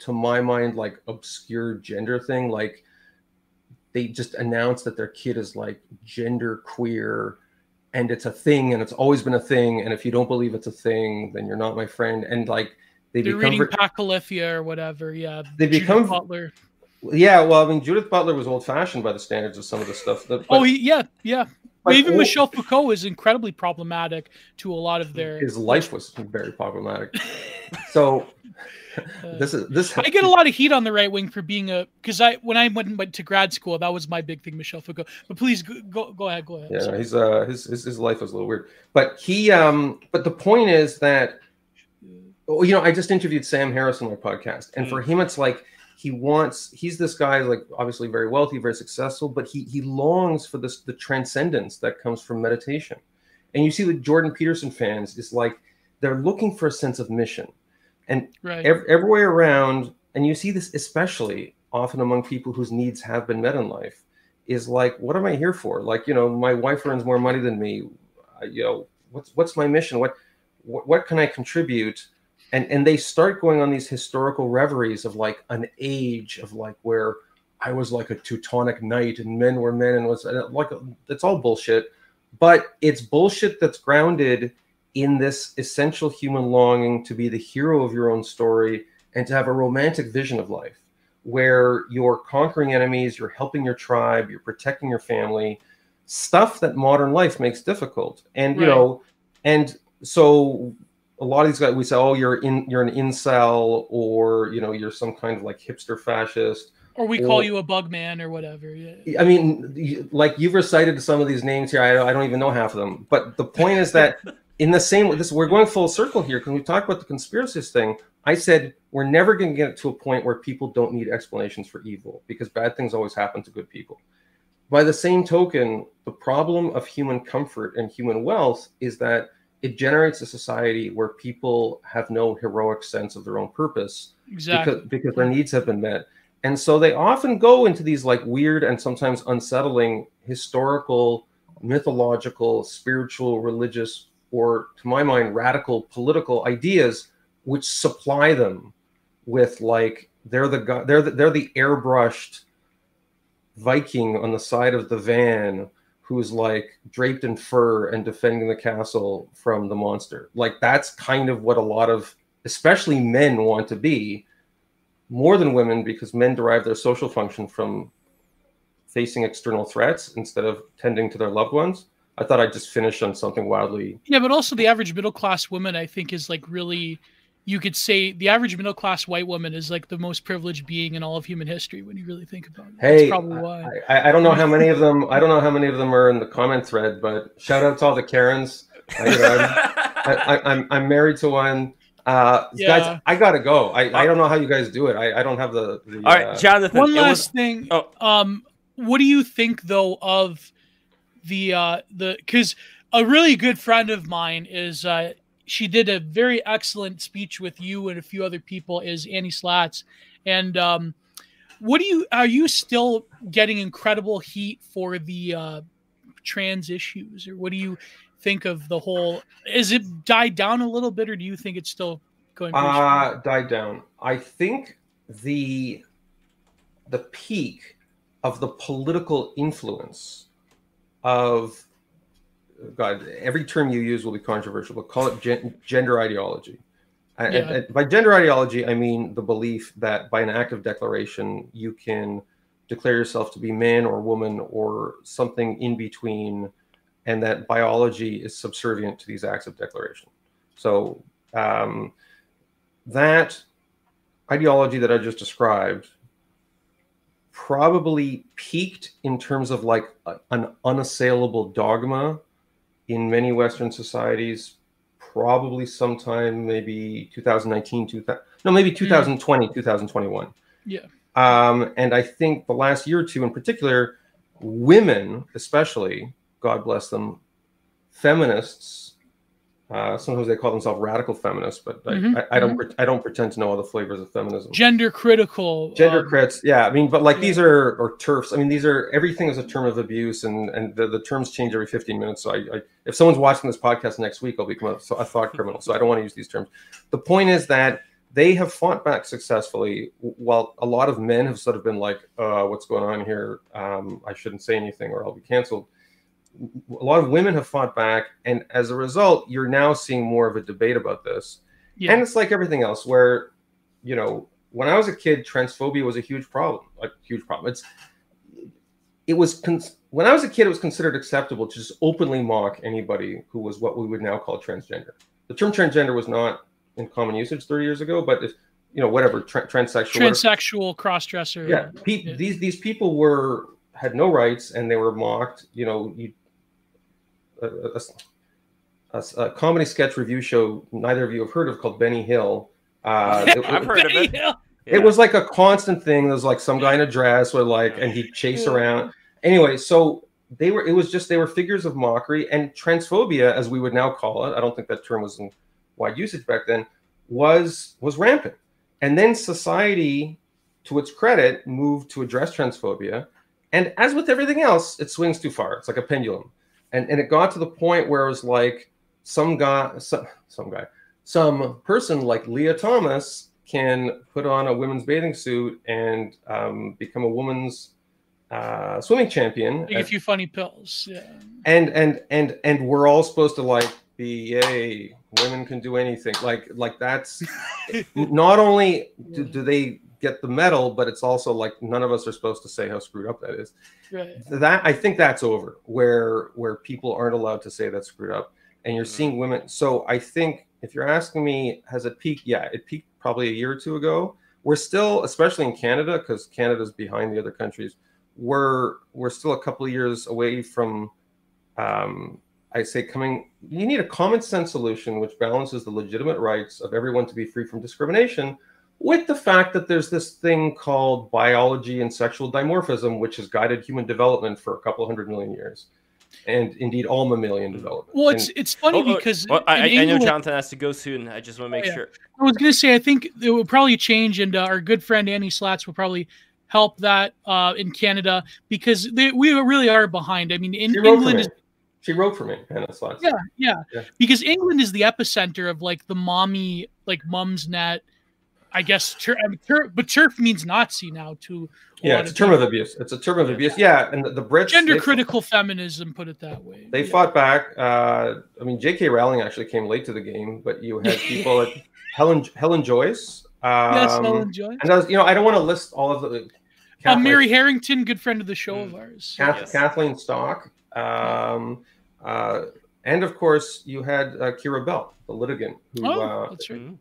to my mind, like obscure gender thing. Like they just announce that their kid is like gender queer, and it's a thing and it's always been a thing and if you don't believe it's a thing then you're not my friend and like they They're become reading ver- or whatever. Yeah. They Judith become- Butler. Yeah well i mean judith butler was old fashioned by the standards of some of the stuff that Oh, he, yeah, yeah. but Even all- Michel Foucault is incredibly problematic to a lot of their. his life was very problematic <laughs> so uh, this is this I get a lot of heat on the right wing for being a because I when I went, went to grad school that was my big thing, Michel Foucault. But please go go, go ahead, go ahead. yeah he's uh his, his his life was a little weird but he um but the point is that you know i just interviewed sam harris on my podcast and for him it's like he wants he's this guy like obviously very wealthy very successful but he he longs for this the transcendence that comes from meditation. And you see the jordan peterson fans is like they're looking for a sense of mission. And Right. ev- everywhere around and you see this especially often among people whose needs have been met in life is like what am i here for? Like you know my wife earns more money than me. Uh, you know what's what's my mission? What what, what can i contribute and and they start going on these historical reveries of like an age of like where i was like a teutonic knight and men were men and was like it's all bullshit but it's bullshit that's grounded in this essential human longing to be the hero of your own story and to have a romantic vision of life where you're conquering enemies, you're helping your tribe, you're protecting your family, stuff that modern life makes difficult. And you know, and so a lot of these guys we say, oh, you're in you're an incel or you know, you're some kind of like hipster fascist. or we call you a bug man or whatever. Yeah. I mean, like you've recited some of these names here. I, I don't even know half of them. But the point is that <laughs> in the same this we're going full circle here because we talked about the conspiracies thing. I said we're never going to get to a point where people don't need explanations for evil because bad things always happen to good people. By the same token, the problem of human comfort and human wealth is that it generates a society where people have no heroic sense of their own purpose Exactly. because because their needs have been met and so they often go into these like weird and sometimes unsettling historical mythological spiritual religious or to my mind radical political ideas which supply them with like they're the guy they're the, they're the airbrushed viking on the side of the van who's like draped in fur and defending the castle from the monster like that's kind of what a lot of especially men want to be more than women because men derive their social function from facing external threats instead of tending to their loved ones. I thought I'd just finish on something wildly. Yeah, but also the average middle class woman, I think, is like really. You could say the average middle class white woman is like the most privileged being in all of human history when you really think about it. Hey, That's probably why. I, I don't know how many of them. I don't know how many of them are in the comment thread, but shout out to all the Karens. I, you know, I'm, I, I'm I'm married to one. Uh, Yeah. Guys, I gotta go. I, I don't know how you guys do it. I, I don't have the. the All right, uh, Jonathan. One it was- last thing. Oh. Um, what do you think though of the uh the because a really good friend of mine is uh she did a very excellent speech with you and a few other people is Annie Slatz and um what do you are you still getting incredible heat for the uh trans issues or what do you think of the whole is it died down a little bit or do you think it's still going strong? uh, died down. I think the the peak of the political influence of God, every term you use will be controversial, but call it gen- gender ideology. Yeah. by gender ideology, I mean the belief that by an act of declaration, you can declare yourself to be man or woman or something in between, and that biology is subservient to these acts of declaration. So, um, that ideology that I just described probably peaked in terms of like a- an unassailable dogma in many Western societies, probably sometime maybe 2019, 2000, no, maybe 2020, 2021. Yeah. Um, and I think the last year or two in particular, women, especially, God bless them, feminists, uh, sometimes they call themselves radical feminists, but I, Mhm, I, I don't pre- I don't pretend to know all the flavors of feminism. gender critical Gender um, crits, yeah. I mean, but like yeah. these are or turfs. I mean, these are everything is a term of abuse, and and the, the terms change every 15 minutes. So I, I, if someone's watching this podcast next week, I'll become a, a thought criminal. So I don't want to use these terms. The point is that they have fought back successfully, while a lot of men have sort of been like, uh, "What's going on here? Um, I shouldn't say anything, or I'll be canceled." A lot of women have fought back, and as a result, you're now seeing more of a debate about this. Yeah. And it's like everything else, where you know, when I was a kid, transphobia was a huge problem, a huge problem. It's it was when I was a kid, it was considered acceptable to just openly mock anybody who was what we would now call transgender. The term transgender was not in common usage 30 years ago, but if, you know, whatever tra- transsexual. Transsexual, cross dresser. yeah, pe- Yeah. these these people were had no rights and they were mocked. You know, you a, a- a- a comedy sketch review show neither of you have heard of called Benny Hill. Uh, <laughs> it- I've heard of it. Yeah. Yeah. it was like a constant thing. There was like some guy in a dress with like, and he'd chase around. Anyway, so they were. It was just they were figures of mockery and transphobia, as we would now call it. I don't think that term was in wide usage back then. Was was rampant, and then society, to its credit, moved to address transphobia. And as with everything else, it swings too far. It's like a pendulum, and and it got to the point where it was like some guy, some, some guy, some person like Lia Thomas can put on a women's bathing suit and um, become a woman's uh, swimming champion, Take a few funny pills. Yeah. and and and and we're all supposed to like be yay, women can do anything. Like like that's <laughs> not only do, do they get the medal, but it's also like none of us are supposed to say how screwed up that is Right. that I think that's over where where people aren't allowed to say that's screwed up and you're Mhm. seeing women so I think if you're asking me has it peaked yeah it peaked probably a year or two ago we're still especially in Canada because Canada's behind the other countries we're we're still a couple of years away from um I say coming you need a common sense solution which balances the legitimate rights of everyone to be free from discrimination with the fact that there's this thing called biology and sexual dimorphism, which has guided human development for a couple hundred million years, and indeed all mammalian development. Well, it's And it's funny Oh, oh, because well, I, in I I know Jonathan has to go soon. I just want to make Oh, yeah. sure. I was gonna say I think it will probably change, and uh, our good friend Annie Slatz will probably help that uh, in Canada because they, we really are behind. I mean, in she wrote for England is She wrote for me, Hannah Slatz. yeah, yeah, Yeah. because England is the epicenter of like the mommy, like Mumsnet. I guess, tur- I but turf means Nazi now to a Yeah, it's a of term of abuse. It's a term of abuse. Yeah, and the, the Brits gender critical feminism, put it that way. They Yeah. fought back. Uh, I mean, J.K. Rowling actually came late to the game, but you had people like <laughs> Helen Helen Joyce. Um, Yes, I'll enjoy. And I was, you know, I don't want to list all of the. Uh, Mary Harrington, good friend of the show Mm. of ours. Kath- Yes. Kathleen Stock, um, uh, and of course you had uh, Keira Bell, the litigant. Who, Oh, uh, that's right.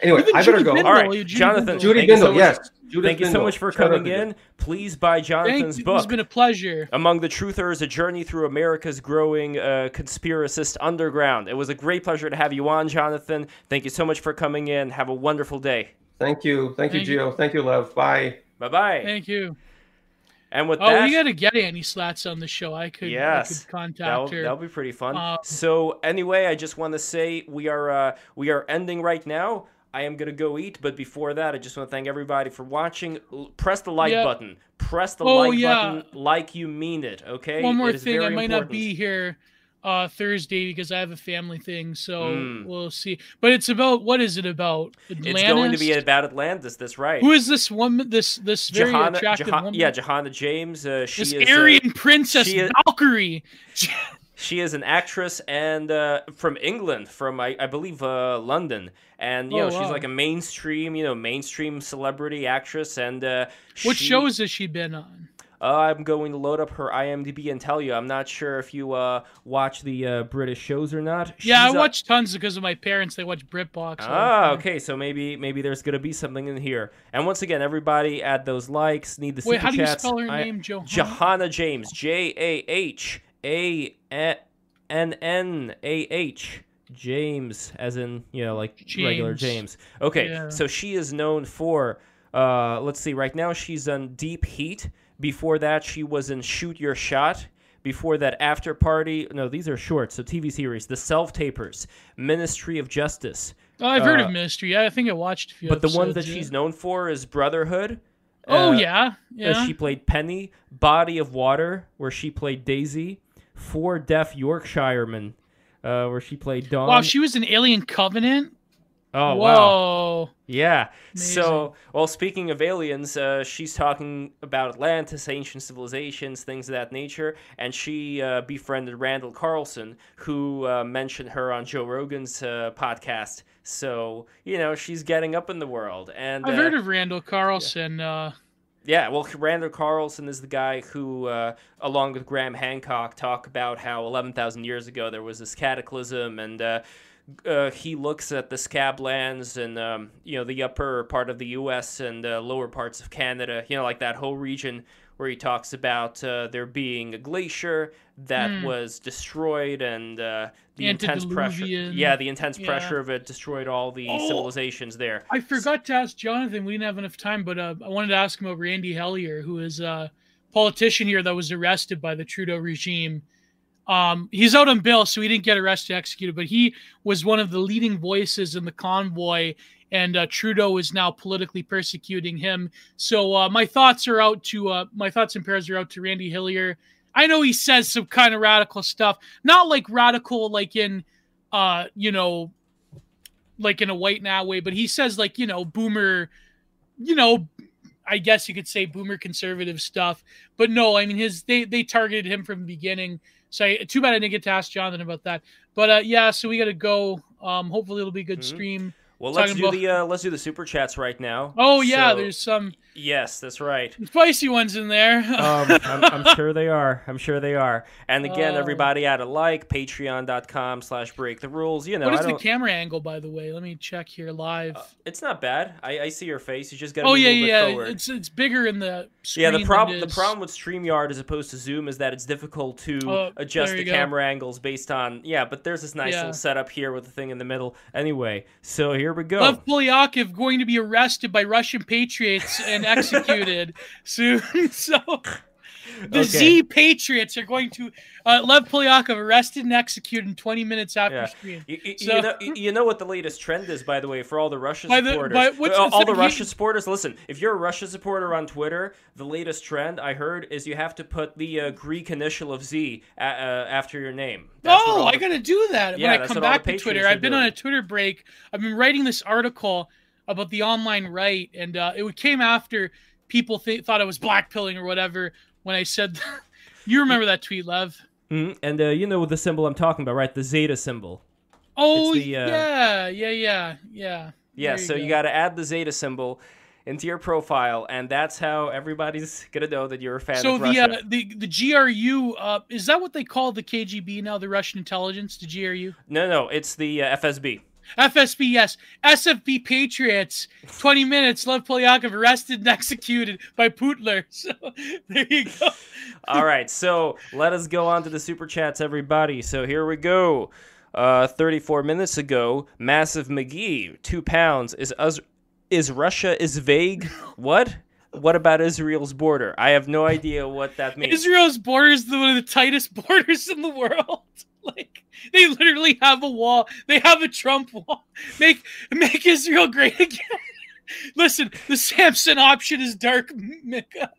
Anyway, Even I better Judy go. Bindel, All right, Judy Jonathan, Judy Thank you so yes. Judith Thank you so much for Shout coming in. Please buy Jonathan's you. book. It's been a pleasure. Among the Truthers, A Journey Through America's Growing uh, Conspiracist Underground. It was a great pleasure to have you on, Jonathan. Thank you so much for coming in. Have a wonderful day. Thank you, thank you, Thank you. Gio. Thank you, love. Bye. Bye bye. Thank you. And with Oh, that, we gotta get Annie Slatz on the show. I could, I could contact that'll, her. that'll be pretty fun. Um, so anyway, I just want to say we are uh, we are ending right now. I am gonna go eat, but before that, I just want to thank everybody for watching. Press the like Yeah. button. Press the Oh, like yeah. button like you mean it. Okay. One more It thing, I might not be here uh, Thursday because I have a family thing, so Mm. we'll see. But it's about what is it about? Atlantis? It's going to be about Atlantis. That's right. Who is this woman? This this very Jahannah, attractive Johan- woman. yeah, Jahannah James. Uh, she this is uh, Aryan princess she is- Valkyrie. <laughs> She is an actress and uh, from England, from I, I believe uh, London, and you Oh, know she's wow. like a mainstream, you know, mainstream celebrity actress. And uh, what she- shows has she been on? Uh, I'm going to load up her IMDb and tell you. I'm not sure if you uh, watch the uh, British shows or not. yeah, I She's a- watch tons because of my parents. They watch BritBox. Ah, okay. So maybe maybe there's gonna be something in here. And once again, everybody add those likes. Need the Wait, super how do you chats. spell her I- name? Jahannah. Jahannah James. J A H A N N A H. James, as in you know, like regular James. James. Okay, Yeah. so she is known for. Uh, let's see. Right now, she's on Deep Heat. Before that, she was in Shoot Your Shot. Before that, After Party. No, these are shorts. So TV series. The Self Tapers. Ministry of Justice. Oh, I've heard uh, of Ministry. Yeah, I think I watched a few. But the one that yeah. she's known for is Brotherhood. Oh Uh, yeah, uh, yeah. She played Penny. Body of Water, where she played Daisy. Four Deaf Yorkshiremen, uh, where she played Dawn. Wow, she was in Alien Covenant. Oh wow. Yeah. Amazing. So, well, speaking of aliens, uh, she's talking about Atlantis, ancient civilizations, things of that nature, and she uh, befriended Randall Carlson, who uh, mentioned her on Joe Rogan's uh, podcast. So, you know, she's getting up in the world, and I've uh, heard of Randall Carlson. Uh, yeah, well, Randall Carlson is the guy who, uh, along with Graham Hancock, talk about how 11,000 years ago there was this cataclysm, and uh, uh, he looks at the scab lands and, um, you know, the upper part of the U.S. and uh, lower parts of Canada, you know, like that whole region where he talks about uh, there being a glacier that Hmm. was destroyed and uh, the intense pressure. Yeah, the intense Yeah. pressure of it destroyed all the Oh. civilizations there. I forgot to ask Jonathan. We didn't have enough time, but uh, I wanted to ask him about Randy Hillier, who is a politician here that was arrested by the Trudeau regime. Um, he's out on bail, so he didn't get arrested, executed, but he was one of the leading voices in the convoy, and uh, Trudeau is now politically persecuting him. So uh, my thoughts are out to uh, my thoughts and prayers are out to Randy Hillier. I know he says some kind of radical stuff, not like radical, like in, uh, you know, like in a white now way, but he says like you know boomer, you know, I guess you could say boomer conservative stuff. But no, I mean his they they targeted him from the beginning. So too bad I didn't get to ask Jonathan about that. But uh, yeah, so we got to go. Um, hopefully it'll be a good Mhm. stream. Well, let's do about- the uh, let's do the super chats right now. Oh yeah, So- there's some yes, that's right. spicy ones in there. um, I'm, I'm sure they are. I'm sure they are. And again, Oh. everybody add a like, patreon.com slash break the rules. You know, what is I the don't, camera angle, by the way? Let me check here live. uh, it's not bad. I, I see your face. You just got to oh move yeah, a little bit yeah. forward. It's it's bigger in the screen yeah, the than problem it the is- problem with StreamYard as opposed to Zoom is that it's difficult to Oh, adjust the go. camera angles based on yeah, but there's this nice Yeah. little setup here with the thing in the middle. Anyway, so here we go. Lev Polyakov going to be arrested by Russian patriots <laughs> and executed soon. <laughs> So the Okay. Z patriots are going to uh, Lev Polyakov arrested and executed in 20 minutes after Yeah. stream. You, you- So- you know, you- know what the latest trend is, by the way, for all the Russia By the- supporters. Uh, the all the thing? Russia supporters, listen. If you're a Russia supporter on Twitter, the latest trend I heard is you have to put the uh, Greek initial of Z a- uh, after your name. That's oh, all I the- gotta do that Yeah, when I come back to Twitter. I've been on a Twitter break. I've been writing this article about the online right, and uh, it came after people th- thought I was blackpilling or whatever when I said. <laughs> you remember that tweet, Lev? Mhm, And uh, you know the symbol I'm talking about, right? The Zeta symbol. Oh the, uh, yeah, yeah, yeah, yeah. Yeah, so you got to add the Zeta symbol into your profile, and that's how everybody's <laughs> gonna know that you're a fan So of the Russia. uh, the the GRU uh, is that what they call the KGB now? The Russian intelligence, the GRU, No, no, it's the uh, FSB. FSB, yes, SFB Patriots. Twenty minutes. Lev Polyakov arrested and executed by Putler. <laughs> So there you go. <laughs> All right, so let us go on to the super chats, everybody. So here we go. Uh, 34 minutes ago, Massive McGee, two pounds. Is us, is Russia is vague? <laughs> What? What about Israel's border? I have no idea what that means. Israel's border is one of the tightest borders in the world. <laughs> Like they literally have a wall. They have a Trump wall. Make make Israel great <laughs> again. Listen, the Samson option is dark, Mika.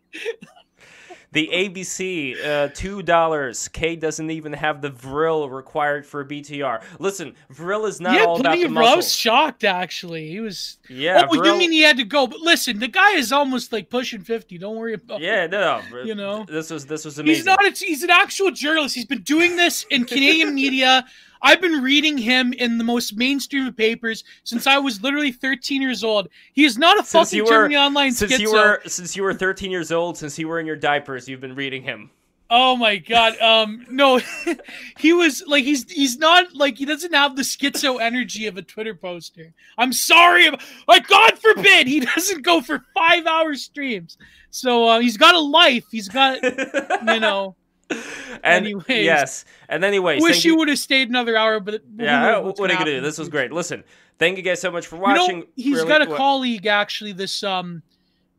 The ABC, uh, two dollars. K doesn't even have the vril required for BTR. Listen, vril is not yeah, all about the of. I was shocked actually. He was. Yeah, oh, you mean he had to go? But listen, the guy is almost like pushing fifty. Don't worry about. Yeah, no, no, <laughs> You know? this was this was amazing. He's not. A, he's an actual journalist. He's been doing this in Canadian media. I've been reading him in the most mainstream of papers since I was literally 13 years old. He is not a Since fucking were- Germany online since schizo. you were since you were 13 years old, since you were in your diapers, you've been reading him. Oh my god. Um no. <laughs> he was like he's he's not like he doesn't have the schizo energy of a Twitter poster. I'm sorry. ab- Like God forbid he <laughs> doesn't go for 5 hour streams. So uh, he's got a life. He's got <laughs> you know. <laughs> and Anyways. yes, and anyway, Wish he you. would have stayed another hour but Yeah, what are you gonna do? This was great. Listen, thank you guys so much for You watching. know, he's Really- got a what- colleague actually. This um,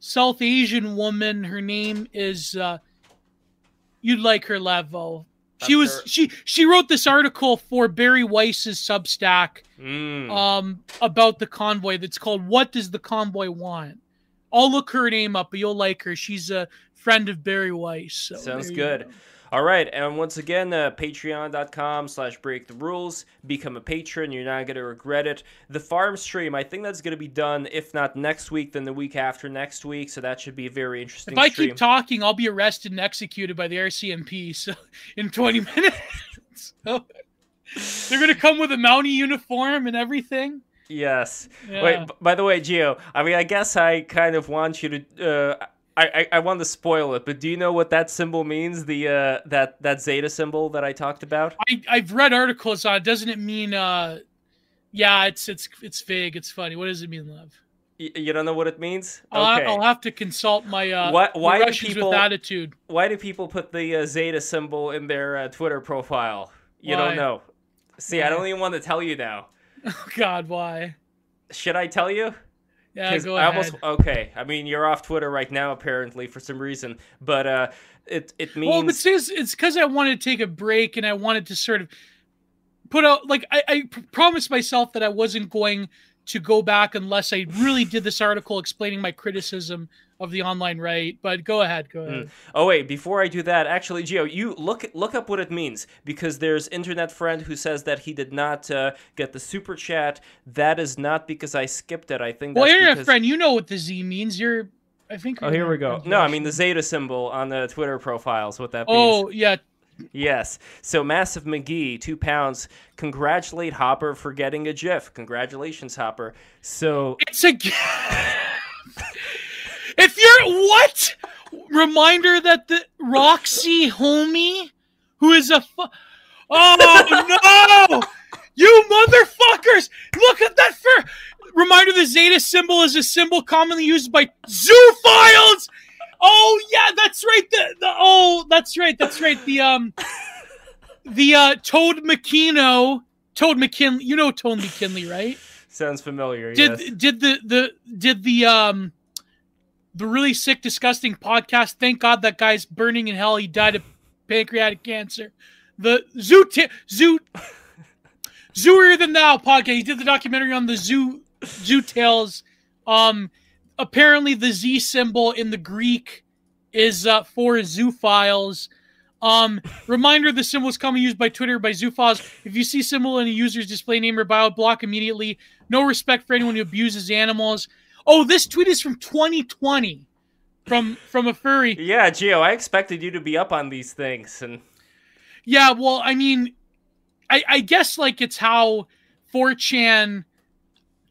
South Asian woman. Her name is. Uh, you'd like her, Levo. She I'm was she she wrote this article for Barry Weiss's Substack Mm. um about the convoy. That's called "What Does the Convoy Want." I'll look her name up, but you'll like her. She's a friend of Barry Weiss. So Sounds good. go. All right, and once again, uh, patreon.com slash break the rules. Become a patron. You're not going to regret it. The farm stream, I think that's going to be done, if not next week, then the week after next week. So that should be a very interesting If I stream. keep talking, I'll be arrested and executed by the RCMP. So <laughs> in 20 minutes, <laughs> so, they're gonna come with a Mountie uniform and everything. yes. Yeah. Wait, by the way, Gio, I mean, I guess I kind of want you to. Uh, I, I, I want to spoil it, but do you know what that symbol means? The uh, that that Zeta symbol that I talked about. I I've read articles on. it. Doesn't it mean? uh Yeah, it's it's it's vague. It's funny. What does it mean, love? Y- you don't know what it means? I'll, Okay. I'll have to consult my uh, What- why do Russians people- with attitude. Why do people put the uh, Zeta symbol in their uh, Twitter profile? You Why? don't know. See, I don't even want to tell you now. Oh <laughs> God, why? Should I tell you? Yeah, go I ahead. almost okay. I mean, you're off Twitter right now apparently for some reason, but uh, it it means Well, but it's because I wanted to take a break and I wanted to sort of put out like I, I promised myself that I wasn't going to go back unless I really did this article explaining my criticism of the online right. But go ahead, go ahead. Oh wait, before I do that, actually, Geo, you look look up what it means because there's internet friend who says that he did not uh, get the super chat. That is not because I skipped it. I think. Well, that's internet because... friend, you know what the Z means. You're, I think. Oh, here we go. No, I mean the Zeta symbol on the Twitter profiles. What that means. Oh yeah, Yes. So Massive McGee, two pounds. Congratulate Hopper for getting a GIF. Congratulations, Hopper. So it's a. if you're what reminder that the Roxy homie, who is a. Fu- oh no! You motherfuckers! Look at that for reminder. The Zeta symbol is a symbol commonly used by zoophiles. Oh yeah, that's right. The, the oh, that's right. That's right. The um, the uh, Toad McKino, Toad McKinley. You know Toad McKinley, right? sounds familiar. Did yes. did the the did the um the really sick, disgusting podcast? Thank God that guy's burning in hell. He died of pancreatic cancer. The zoo t- zoo zooier than thou podcast. He did the documentary on the zoo zoo tales. Um, apparently the Z symbol in the Greek is uh, for zoophiles. Um, reminder: the symbol is commonly used by Twitter by zoophiles. If you see symbol in a user's display name or bio, block immediately. No respect for anyone who abuses animals. Oh, this tweet is from 2020, from from a furry. Yeah, Gio, I expected you to be up on these things, and Yeah, well, I mean, I, I guess like it's how 4chan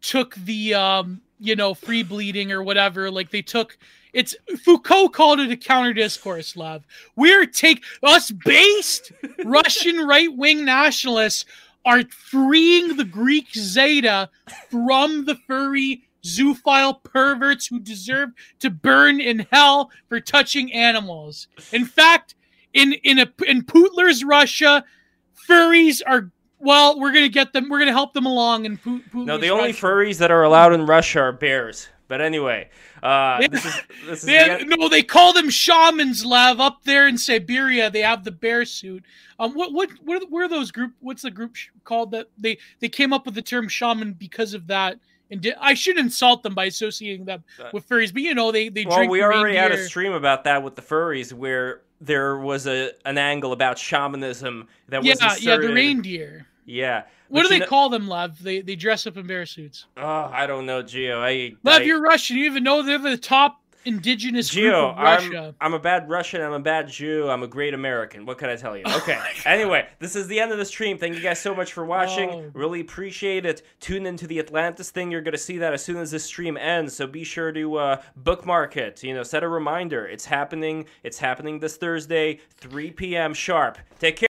took the um, you know, free bleeding or whatever. Like they took it's Foucault called it a counter discourse, love. We're take us based Russian right wing nationalists are freeing the Greek Zeta from the furry zoophile perverts who deserve to burn in hell for touching animals. In fact, in in a in Putler's Russia, furries are well. We're gonna get them. We're gonna help them along. In Put, Putler's no, the only Russia. furries that are allowed in Russia are bears. But anyway, uh, this is this is They, the no, they call them shamans, Lav. Up there in Siberia, they have the bear suit. Um, what what what are, what are those group? What's the group called? That they they came up with the term shaman because of that. And di- I should insult them by associating them with furries, but you know they they well, drink. we already had a stream about that with the furries, where there was a an angle about shamanism that was Yeah, yeah, the reindeer. Yeah. What do they kn- call them, Lev? They they dress up in bear suits. Oh, I don't know, Geo. I, Lev, I you're Russian. You even know they're the top indigenous Russia. I'm, I'm a bad Russian. I'm a bad Jew. I'm a great American. What can I tell you? Oh Okay. anyway, this is the end of the stream. Thank you guys so much for watching. Oh. Really appreciate it. Tune into the Atlantis thing. You're gonna see that as soon as this stream ends. So be sure to uh, bookmark it. You know, set a reminder. It's happening. It's happening this Thursday, 3 p.m. sharp. Take care.